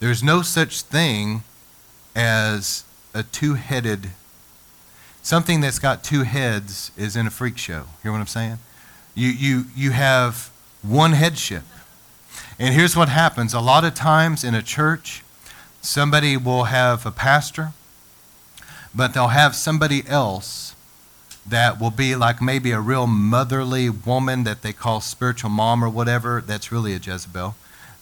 there's no such thing as a two headed, something that's got two heads is in a freak show. You hear what I'm saying? You, you, you have one headship. And here's what happens a lot of times in a church, somebody will have a pastor, but they'll have somebody else that will be like maybe a real motherly woman that they call spiritual mom or whatever. That's really a Jezebel.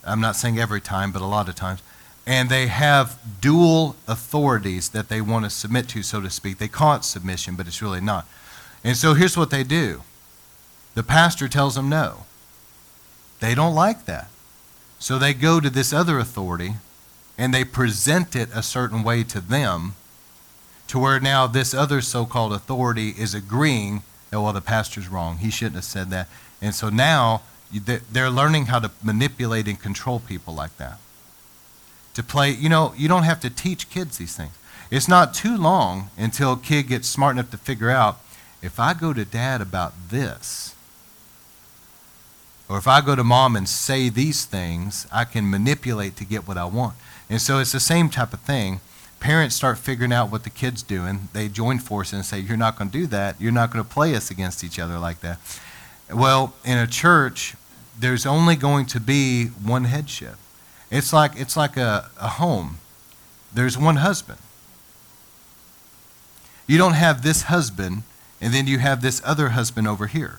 I'm not saying every time, but a lot of times and they have dual authorities that they want to submit to, so to speak. They call it submission, but it's really not. And so here's what they do the pastor tells them no. They don't like that. So they go to this other authority and they present it a certain way to them to where now this other so called authority is agreeing that, well, the pastor's wrong. He shouldn't have said that. And so now they're learning how to manipulate and control people like that to play. You know, you don't have to teach kids these things. It's not too long until a kid gets smart enough to figure out if I go to dad about this, or if I go to mom and say these things, I can manipulate to get what I want. And so it's the same type of thing. Parents start figuring out what the kid's doing. They join forces and say, You're not going to do that. You're not going to play us against each other like that. Well, in a church, there's only going to be one headship. It's like, it's like a, a home. There's one husband. You don't have this husband, and then you have this other husband over here.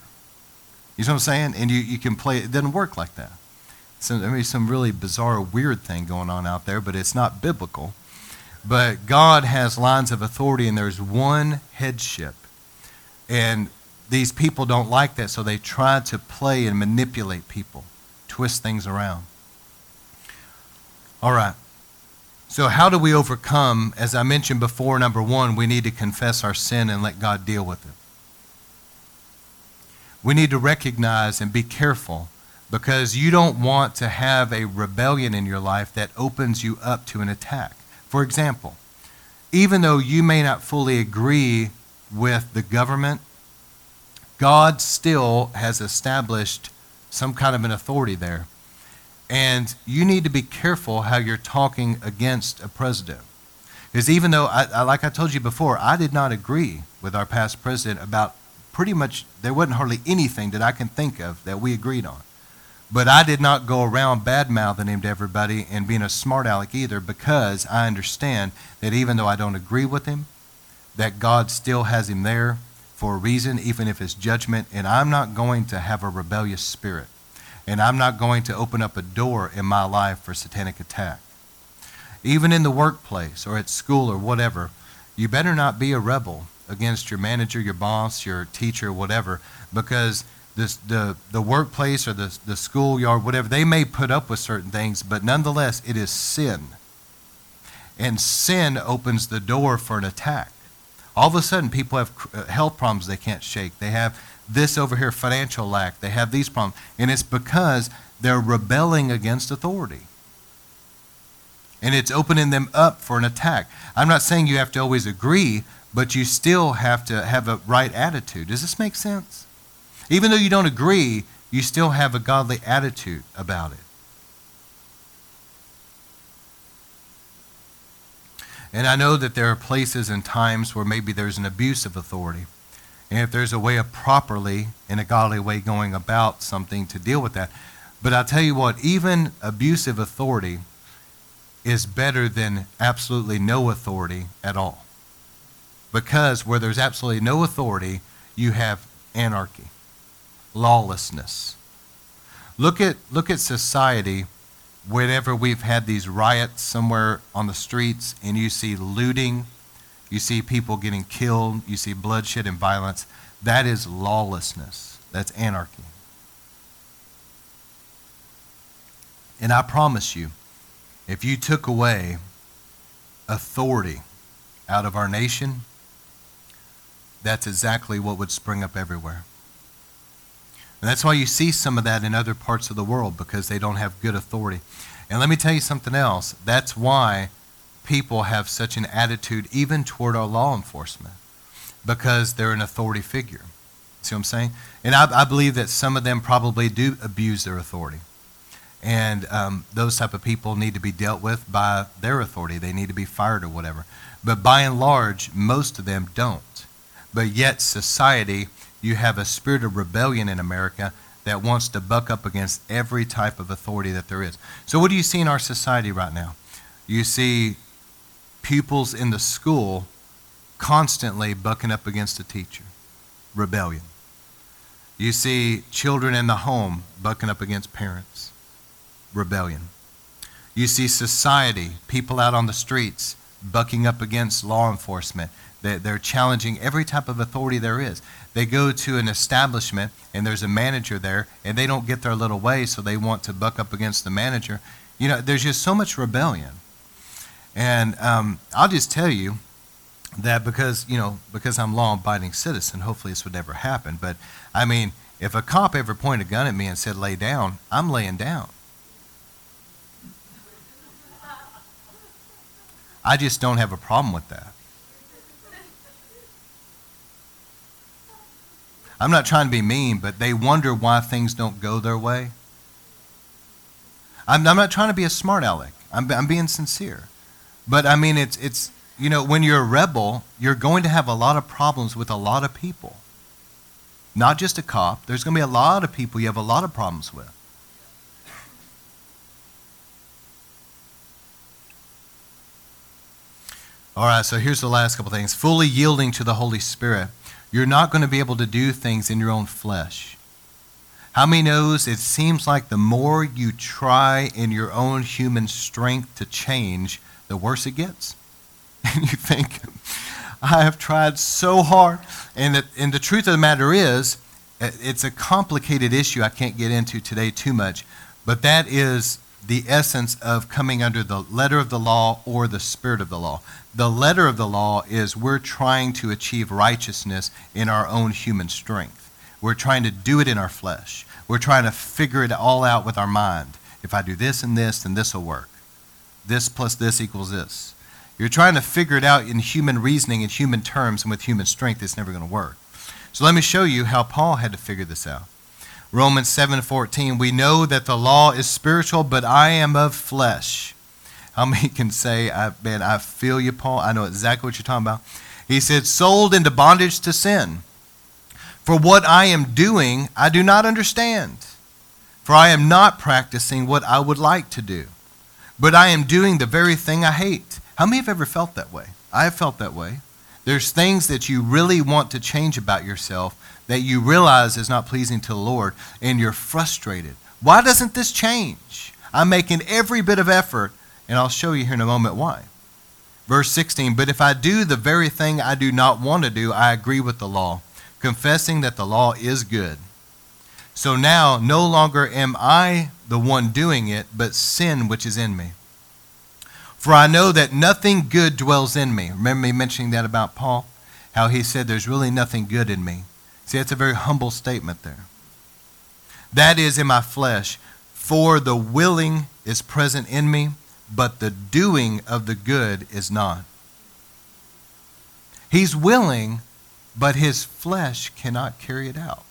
You know what I'm saying? And you, you can play, it doesn't work like that. So there may be some really bizarre, weird thing going on out there, but it's not biblical. But God has lines of authority, and there's one headship. And these people don't like that, so they try to play and manipulate people, twist things around. All right. So, how do we overcome? As I mentioned before, number one, we need to confess our sin and let God deal with it. We need to recognize and be careful because you don't want to have a rebellion in your life that opens you up to an attack. For example, even though you may not fully agree with the government, God still has established some kind of an authority there. And you need to be careful how you're talking against a president. Because even though, I, I, like I told you before, I did not agree with our past president about pretty much, there wasn't hardly anything that I can think of that we agreed on. But I did not go around bad mouthing him to everybody and being a smart aleck either because I understand that even though I don't agree with him, that God still has him there for a reason, even if it's judgment. And I'm not going to have a rebellious spirit. And I'm not going to open up a door in my life for satanic attack. Even in the workplace or at school or whatever, you better not be a rebel against your manager, your boss, your teacher, whatever, because this, the, the workplace or the, the schoolyard, whatever, they may put up with certain things, but nonetheless, it is sin. And sin opens the door for an attack. All of a sudden, people have uh, health problems they can't shake. They have this over here, financial lack. They have these problems. And it's because they're rebelling against authority. And it's opening them up for an attack. I'm not saying you have to always agree, but you still have to have a right attitude. Does this make sense? Even though you don't agree, you still have a godly attitude about it. And I know that there are places and times where maybe there's an abuse of authority. And if there's a way of properly, in a godly way, going about something to deal with that. But I'll tell you what, even abusive authority is better than absolutely no authority at all. Because where there's absolutely no authority, you have anarchy lawlessness. Look at, look at society whenever we've had these riots somewhere on the streets and you see looting, you see people getting killed, you see bloodshed and violence. That is lawlessness. That's anarchy. And I promise you, if you took away authority out of our nation, that's exactly what would spring up everywhere. And that's why you see some of that in other parts of the world because they don't have good authority. And let me tell you something else. That's why people have such an attitude even toward our law enforcement because they're an authority figure. See what I'm saying? And I, I believe that some of them probably do abuse their authority. And um, those type of people need to be dealt with by their authority. They need to be fired or whatever. But by and large, most of them don't. But yet, society you have a spirit of rebellion in America that wants to buck up against every type of authority that there is. So, what do you see in our society right now? You see pupils in the school constantly bucking up against a teacher, rebellion. You see children in the home bucking up against parents, rebellion. You see society, people out on the streets bucking up against law enforcement. They're challenging every type of authority there is. They go to an establishment and there's a manager there and they don't get their little way, so they want to buck up against the manager. You know, there's just so much rebellion. And um, I'll just tell you that because, you know, because I'm law abiding citizen, hopefully this would never happen. But I mean, if a cop ever pointed a gun at me and said, lay down, I'm laying down. I just don't have a problem with that. I'm not trying to be mean, but they wonder why things don't go their way. I'm, I'm not trying to be a smart aleck. I'm, I'm being sincere. But I mean, it's, it's, you know, when you're a rebel, you're going to have a lot of problems with a lot of people. Not just a cop. There's going to be a lot of people you have a lot of problems with. All right, so here's the last couple things. Fully yielding to the Holy Spirit. You're not going to be able to do things in your own flesh. How many knows it seems like the more you try in your own human strength to change, the worse it gets? And you think, I have tried so hard. And the, and the truth of the matter is, uh, it's a complicated issue I can't get into today too much, but that is the essence of coming under the letter of the law or the spirit of the law. The letter of the law is we're trying to achieve righteousness in our own human strength. We're trying to do it in our flesh. We're trying to figure it all out with our mind. If I do this and this, then this will work. This plus this equals this. You're trying to figure it out in human reasoning, in human terms, and with human strength, it's never going to work. So let me show you how Paul had to figure this out. Romans 7:14, we know that the law is spiritual, but I am of flesh. How many can say, I, man, I feel you, Paul. I know exactly what you're talking about. He said, sold into bondage to sin. For what I am doing, I do not understand. For I am not practicing what I would like to do, but I am doing the very thing I hate. How many have ever felt that way? I have felt that way. There's things that you really want to change about yourself that you realize is not pleasing to the Lord, and you're frustrated. Why doesn't this change? I'm making every bit of effort, and I'll show you here in a moment why. Verse 16, but if I do the very thing I do not want to do, I agree with the law, confessing that the law is good. So now no longer am I the one doing it, but sin which is in me. For I know that nothing good dwells in me. Remember me mentioning that about Paul? How he said, There's really nothing good in me. See, that's a very humble statement there. That is in my flesh. For the willing is present in me, but the doing of the good is not. He's willing, but his flesh cannot carry it out.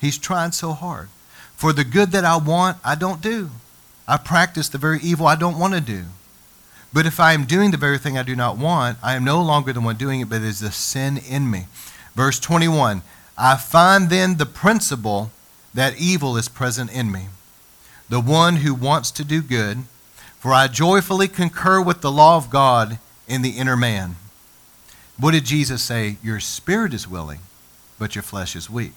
He's trying so hard. For the good that I want, I don't do. I practice the very evil I don't want to do. But if I am doing the very thing I do not want, I am no longer the one doing it, but it is the sin in me. Verse 21 I find then the principle that evil is present in me, the one who wants to do good, for I joyfully concur with the law of God in the inner man. What did Jesus say? Your spirit is willing, but your flesh is weak.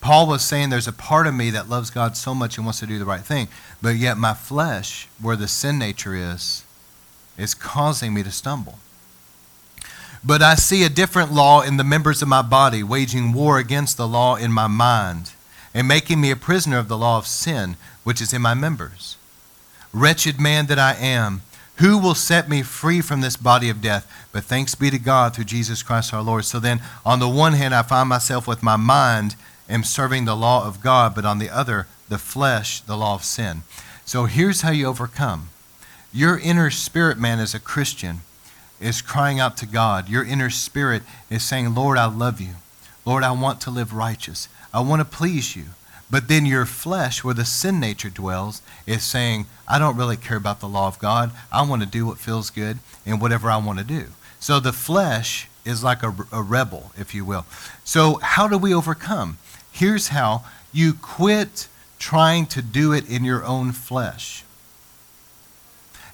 Paul was saying there's a part of me that loves God so much and wants to do the right thing, but yet my flesh, where the sin nature is, is causing me to stumble. But I see a different law in the members of my body, waging war against the law in my mind, and making me a prisoner of the law of sin, which is in my members. Wretched man that I am, who will set me free from this body of death? But thanks be to God through Jesus Christ our Lord. So then, on the one hand, I find myself with my mind am serving the law of God, but on the other, the flesh, the law of sin. So here's how you overcome. Your inner spirit man as a Christian is crying out to God. Your inner spirit is saying, Lord, I love you. Lord, I want to live righteous. I want to please you. But then your flesh, where the sin nature dwells, is saying, I don't really care about the law of God. I want to do what feels good and whatever I want to do. So the flesh is like a, a rebel, if you will. So, how do we overcome? Here's how you quit trying to do it in your own flesh.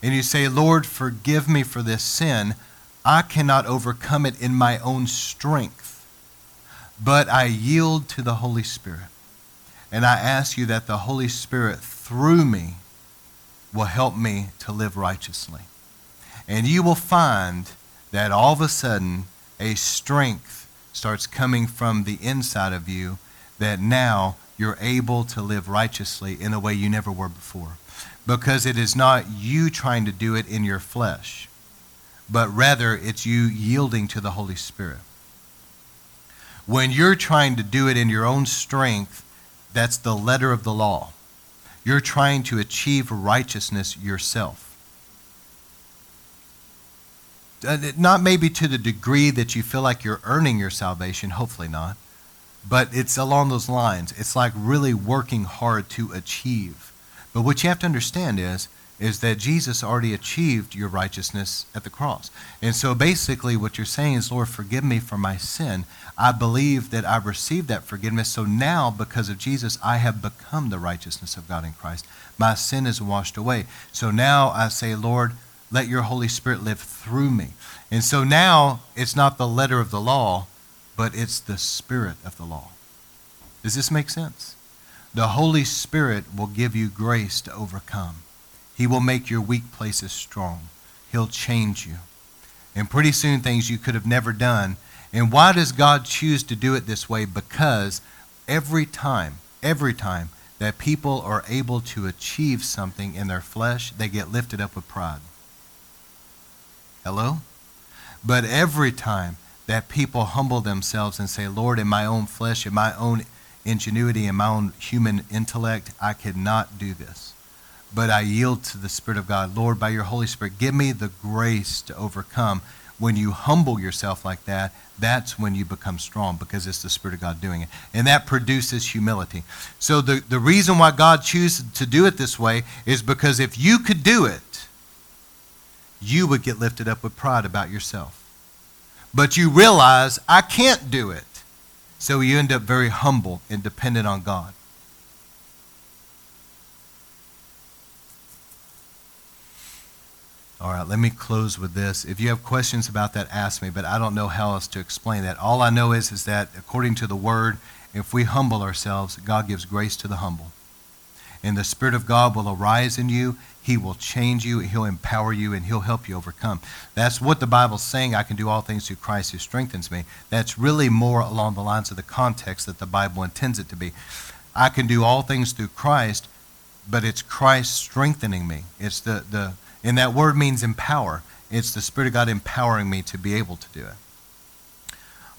And you say, Lord, forgive me for this sin. I cannot overcome it in my own strength, but I yield to the Holy Spirit. And I ask you that the Holy Spirit, through me, will help me to live righteously. And you will find that all of a sudden, a strength starts coming from the inside of you that now you're able to live righteously in a way you never were before. Because it is not you trying to do it in your flesh, but rather it's you yielding to the Holy Spirit. When you're trying to do it in your own strength, that's the letter of the law. You're trying to achieve righteousness yourself. Uh, not maybe to the degree that you feel like you're earning your salvation, hopefully not but it's along those lines. It's like really working hard to achieve. But what you have to understand is, is that Jesus already achieved your righteousness at the cross. And so basically what you're saying is, Lord, forgive me for my sin. I believe that I've received that forgiveness. So now, because of Jesus, I have become the righteousness of God in Christ. My sin is washed away. So now I say, Lord, let your Holy Spirit live through me. And so now it's not the letter of the law, but it's the spirit of the law. Does this make sense? The Holy Spirit will give you grace to overcome. He will make your weak places strong. He'll change you. And pretty soon, things you could have never done. And why does God choose to do it this way? Because every time, every time that people are able to achieve something in their flesh, they get lifted up with pride. Hello? But every time that people humble themselves and say, Lord, in my own flesh, in my own ingenuity, in my own human intellect, I cannot do this. But I yield to the Spirit of God. Lord, by your Holy Spirit, give me the grace to overcome. When you humble yourself like that, that's when you become strong because it's the Spirit of God doing it. And that produces humility. So the, the reason why God chooses to do it this way is because if you could do it, you would get lifted up with pride about yourself. But you realize, I can't do it. So you end up very humble and dependent on God. All right, let me close with this. If you have questions about that, ask me, but I don't know how else to explain that. All I know is, is that according to the word, if we humble ourselves, God gives grace to the humble. And the Spirit of God will arise in you he will change you, He'll empower you, and He'll help you overcome. That's what the Bible's saying. I can do all things through Christ who strengthens me. That's really more along the lines of the context that the Bible intends it to be. I can do all things through Christ, but it's Christ strengthening me. It's the, the and that word means empower. It's the Spirit of God empowering me to be able to do it.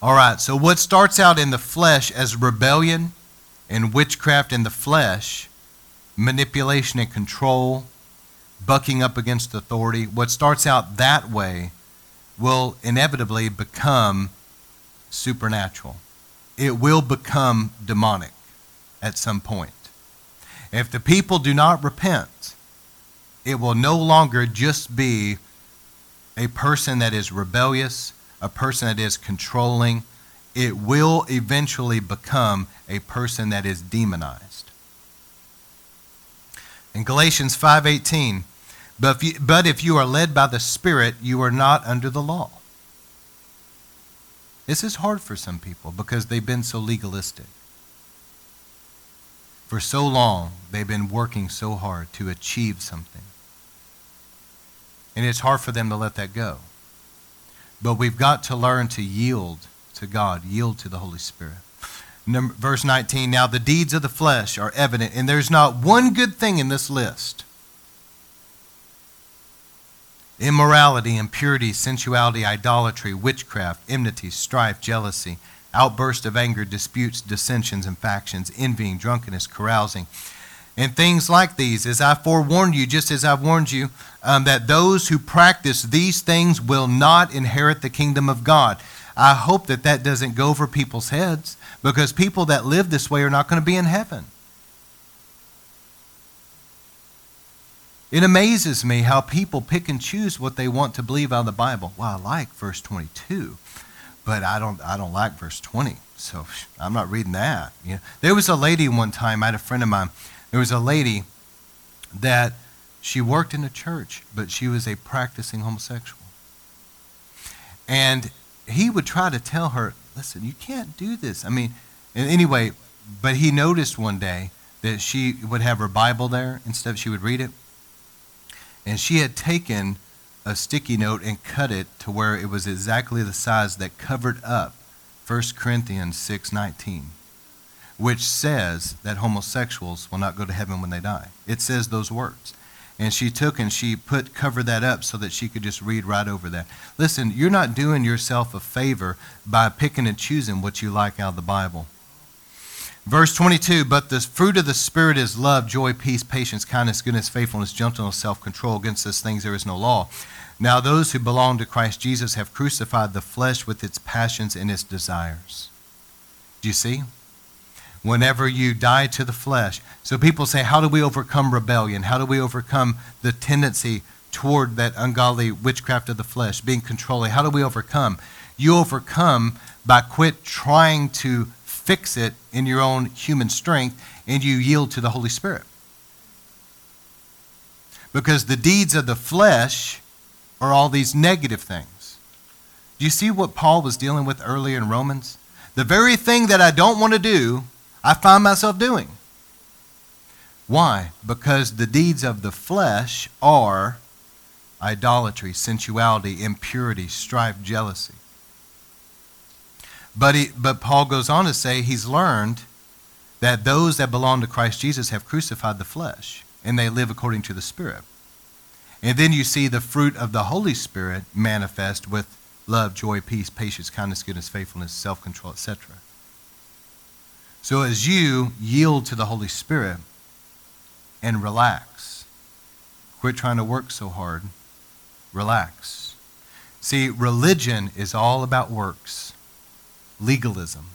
All right, so what starts out in the flesh as rebellion and witchcraft in the flesh, manipulation and control, bucking up against authority, what starts out that way will inevitably become supernatural. It will become demonic at some point. If the people do not repent, it will no longer just be a person that is rebellious, a person that is controlling. It will eventually become a person that is demonized. In Galatians 5:18, but if, you, but if you are led by the Spirit, you are not under the law. This is hard for some people because they've been so legalistic. For so long, they've been working so hard to achieve something. And it's hard for them to let that go. But we've got to learn to yield to God, yield to the Holy Spirit. Number, verse 19 Now the deeds of the flesh are evident, and there's not one good thing in this list immorality, impurity, sensuality, idolatry, witchcraft, enmity, strife, jealousy, outburst of anger, disputes, dissensions, and factions, envying, drunkenness, carousing, and things like these. As I forewarned you, just as I've warned you, um, that those who practice these things will not inherit the kingdom of God. I hope that that doesn't go over people's heads because people that live this way are not going to be in heaven. It amazes me how people pick and choose what they want to believe out of the Bible. Well, I like verse 22, but I don't, I don't like verse 20, so I'm not reading that. You know, there was a lady one time, I had a friend of mine, there was a lady that she worked in a church, but she was a practicing homosexual. And he would try to tell her, listen, you can't do this. I mean, anyway, but he noticed one day that she would have her Bible there instead, she would read it and she had taken a sticky note and cut it to where it was exactly the size that covered up 1 Corinthians 6:19 which says that homosexuals will not go to heaven when they die. It says those words. And she took and she put covered that up so that she could just read right over that. Listen, you're not doing yourself a favor by picking and choosing what you like out of the Bible. Verse 22 But the fruit of the Spirit is love, joy, peace, patience, kindness, goodness, faithfulness, gentleness, self control. Against these things there is no law. Now, those who belong to Christ Jesus have crucified the flesh with its passions and its desires. Do you see? Whenever you die to the flesh. So people say, How do we overcome rebellion? How do we overcome the tendency toward that ungodly witchcraft of the flesh, being controlling? How do we overcome? You overcome by quit trying to fix it in your own human strength and you yield to the Holy Spirit. Because the deeds of the flesh are all these negative things. Do you see what Paul was dealing with earlier in Romans? The very thing that I don't want to do, I find myself doing. Why? Because the deeds of the flesh are idolatry, sensuality, impurity, strife, jealousy. But, he, but Paul goes on to say he's learned that those that belong to Christ Jesus have crucified the flesh and they live according to the Spirit. And then you see the fruit of the Holy Spirit manifest with love, joy, peace, patience, kindness, goodness, faithfulness, self control, etc. So as you yield to the Holy Spirit and relax, quit trying to work so hard, relax. See, religion is all about works, legalism.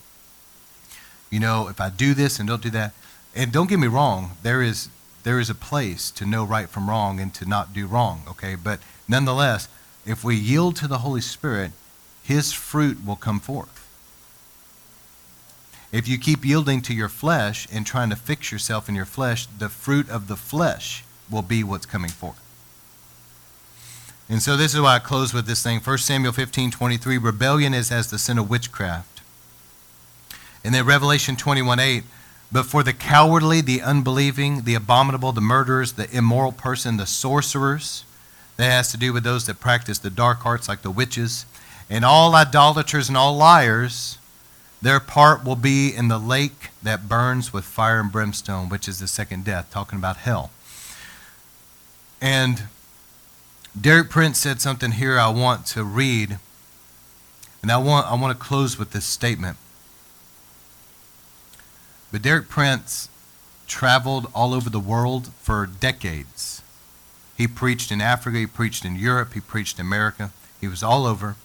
You know, if I do this and don't do that, and don't get me wrong, there is there is a place to know right from wrong and to not do wrong, okay? But nonetheless, if we yield to the Holy Spirit, his fruit will come forth. If you keep yielding to your flesh and trying to fix yourself in your flesh, the fruit of the flesh will be what's coming forth. And so this is why I close with this thing. 1 Samuel 15, 23, rebellion is as the sin of witchcraft. And then Revelation 21, 8, but for the cowardly, the unbelieving, the abominable, the murderers, the immoral person, the sorcerers, that has to do with those that practice the dark arts like the witches, and all idolaters and all liars, their part will be in the lake that burns with fire and brimstone, which is the second death, talking about hell. And Derek Prince said something here I want to read, and I want, I want to close with this statement. But Derek Prince traveled all over the world for decades. He preached in Africa, he preached in Europe, he preached in America. He was all over.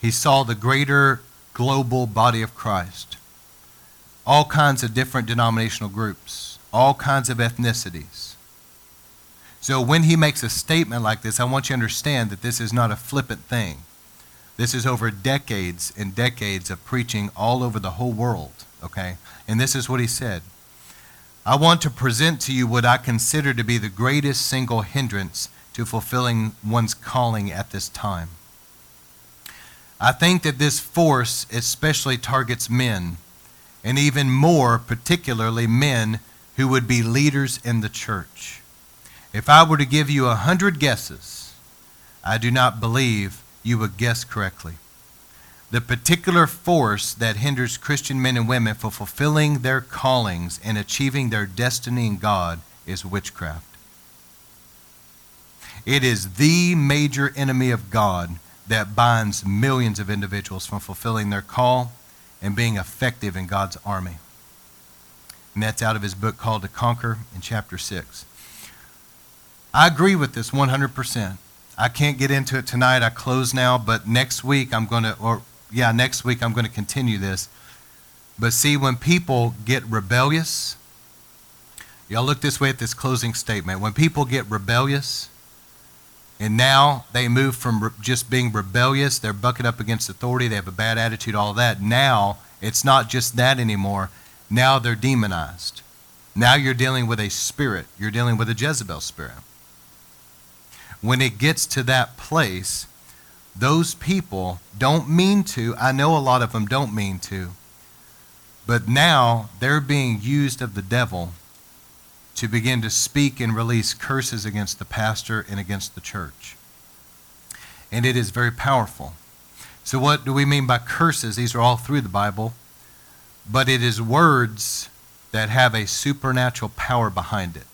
He saw the greater global body of Christ. All kinds of different denominational groups, all kinds of ethnicities. So when he makes a statement like this, I want you to understand that this is not a flippant thing. This is over decades and decades of preaching all over the whole world, okay? And this is what he said. I want to present to you what I consider to be the greatest single hindrance to fulfilling one's calling at this time. I think that this force especially targets men, and even more particularly men who would be leaders in the church. If I were to give you a hundred guesses, I do not believe you would guess correctly. The particular force that hinders Christian men and women from fulfilling their callings and achieving their destiny in God is witchcraft. It is the major enemy of God that binds millions of individuals from fulfilling their call and being effective in God's army. And that's out of his book called To Conquer in chapter 6. I agree with this 100%. I can't get into it tonight. I close now, but next week I'm going to, or yeah, next week I'm going to continue this. But see, when people get rebellious, y'all look this way at this closing statement. When people get rebellious, and now they move from re- just being rebellious, they're bucking up against authority, they have a bad attitude, all that. Now it's not just that anymore. Now they're demonized. Now you're dealing with a spirit, you're dealing with a Jezebel spirit. When it gets to that place, those people don't mean to, I know a lot of them don't mean to, but now they're being used of the devil to begin to speak and release curses against the pastor and against the church. And it is very powerful. So, what do we mean by curses? These are all through the Bible. But it is words that have a supernatural power behind it.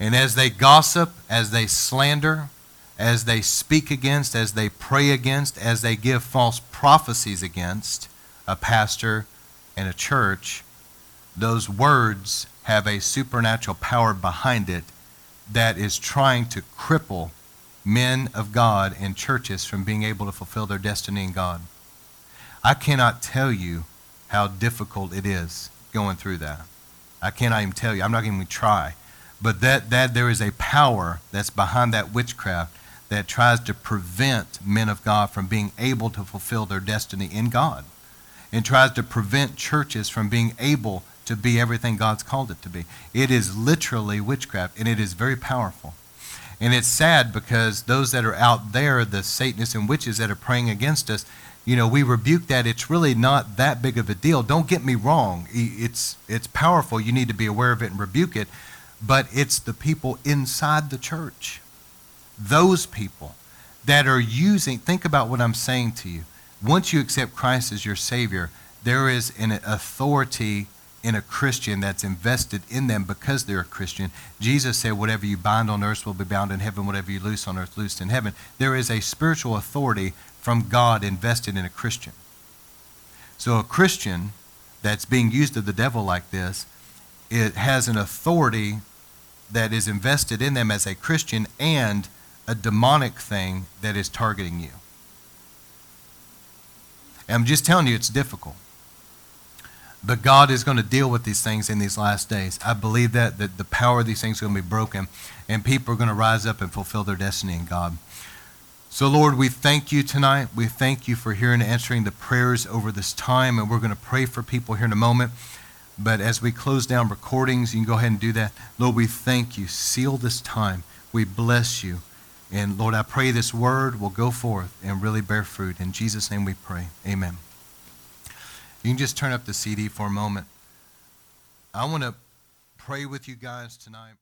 And as they gossip, as they slander, as they speak against, as they pray against, as they give false prophecies against a pastor and a church, those words have a supernatural power behind it that is trying to cripple men of God and churches from being able to fulfill their destiny in God. I cannot tell you how difficult it is going through that. I cannot even tell you. I'm not even going to try. But that, that there is a power that's behind that witchcraft that tries to prevent men of God from being able to fulfill their destiny in God and tries to prevent churches from being able to be everything God's called it to be. It is literally witchcraft, and it is very powerful. And it's sad because those that are out there, the Satanists and witches that are praying against us, you know, we rebuke that. It's really not that big of a deal. Don't get me wrong. It's, it's powerful. You need to be aware of it and rebuke it. But it's the people inside the church those people that are using, think about what I'm saying to you. Once you accept Christ as your Savior, there is an authority in a Christian that's invested in them because they're a Christian. Jesus said, Whatever you bind on earth will be bound in heaven, whatever you loose on earth, loosed in heaven. There is a spiritual authority from God invested in a Christian. So a Christian that's being used of the devil like this, it has an authority that is invested in them as a Christian and a demonic thing that is targeting you. And I'm just telling you, it's difficult. But God is going to deal with these things in these last days. I believe that, that the power of these things is going to be broken, and people are going to rise up and fulfill their destiny in God. So, Lord, we thank you tonight. We thank you for hearing and answering the prayers over this time, and we're going to pray for people here in a moment. But as we close down recordings, you can go ahead and do that. Lord, we thank you. Seal this time. We bless you. And Lord, I pray this word will go forth and really bear fruit. In Jesus' name we pray. Amen. You can just turn up the CD for a moment. I want to pray with you guys tonight.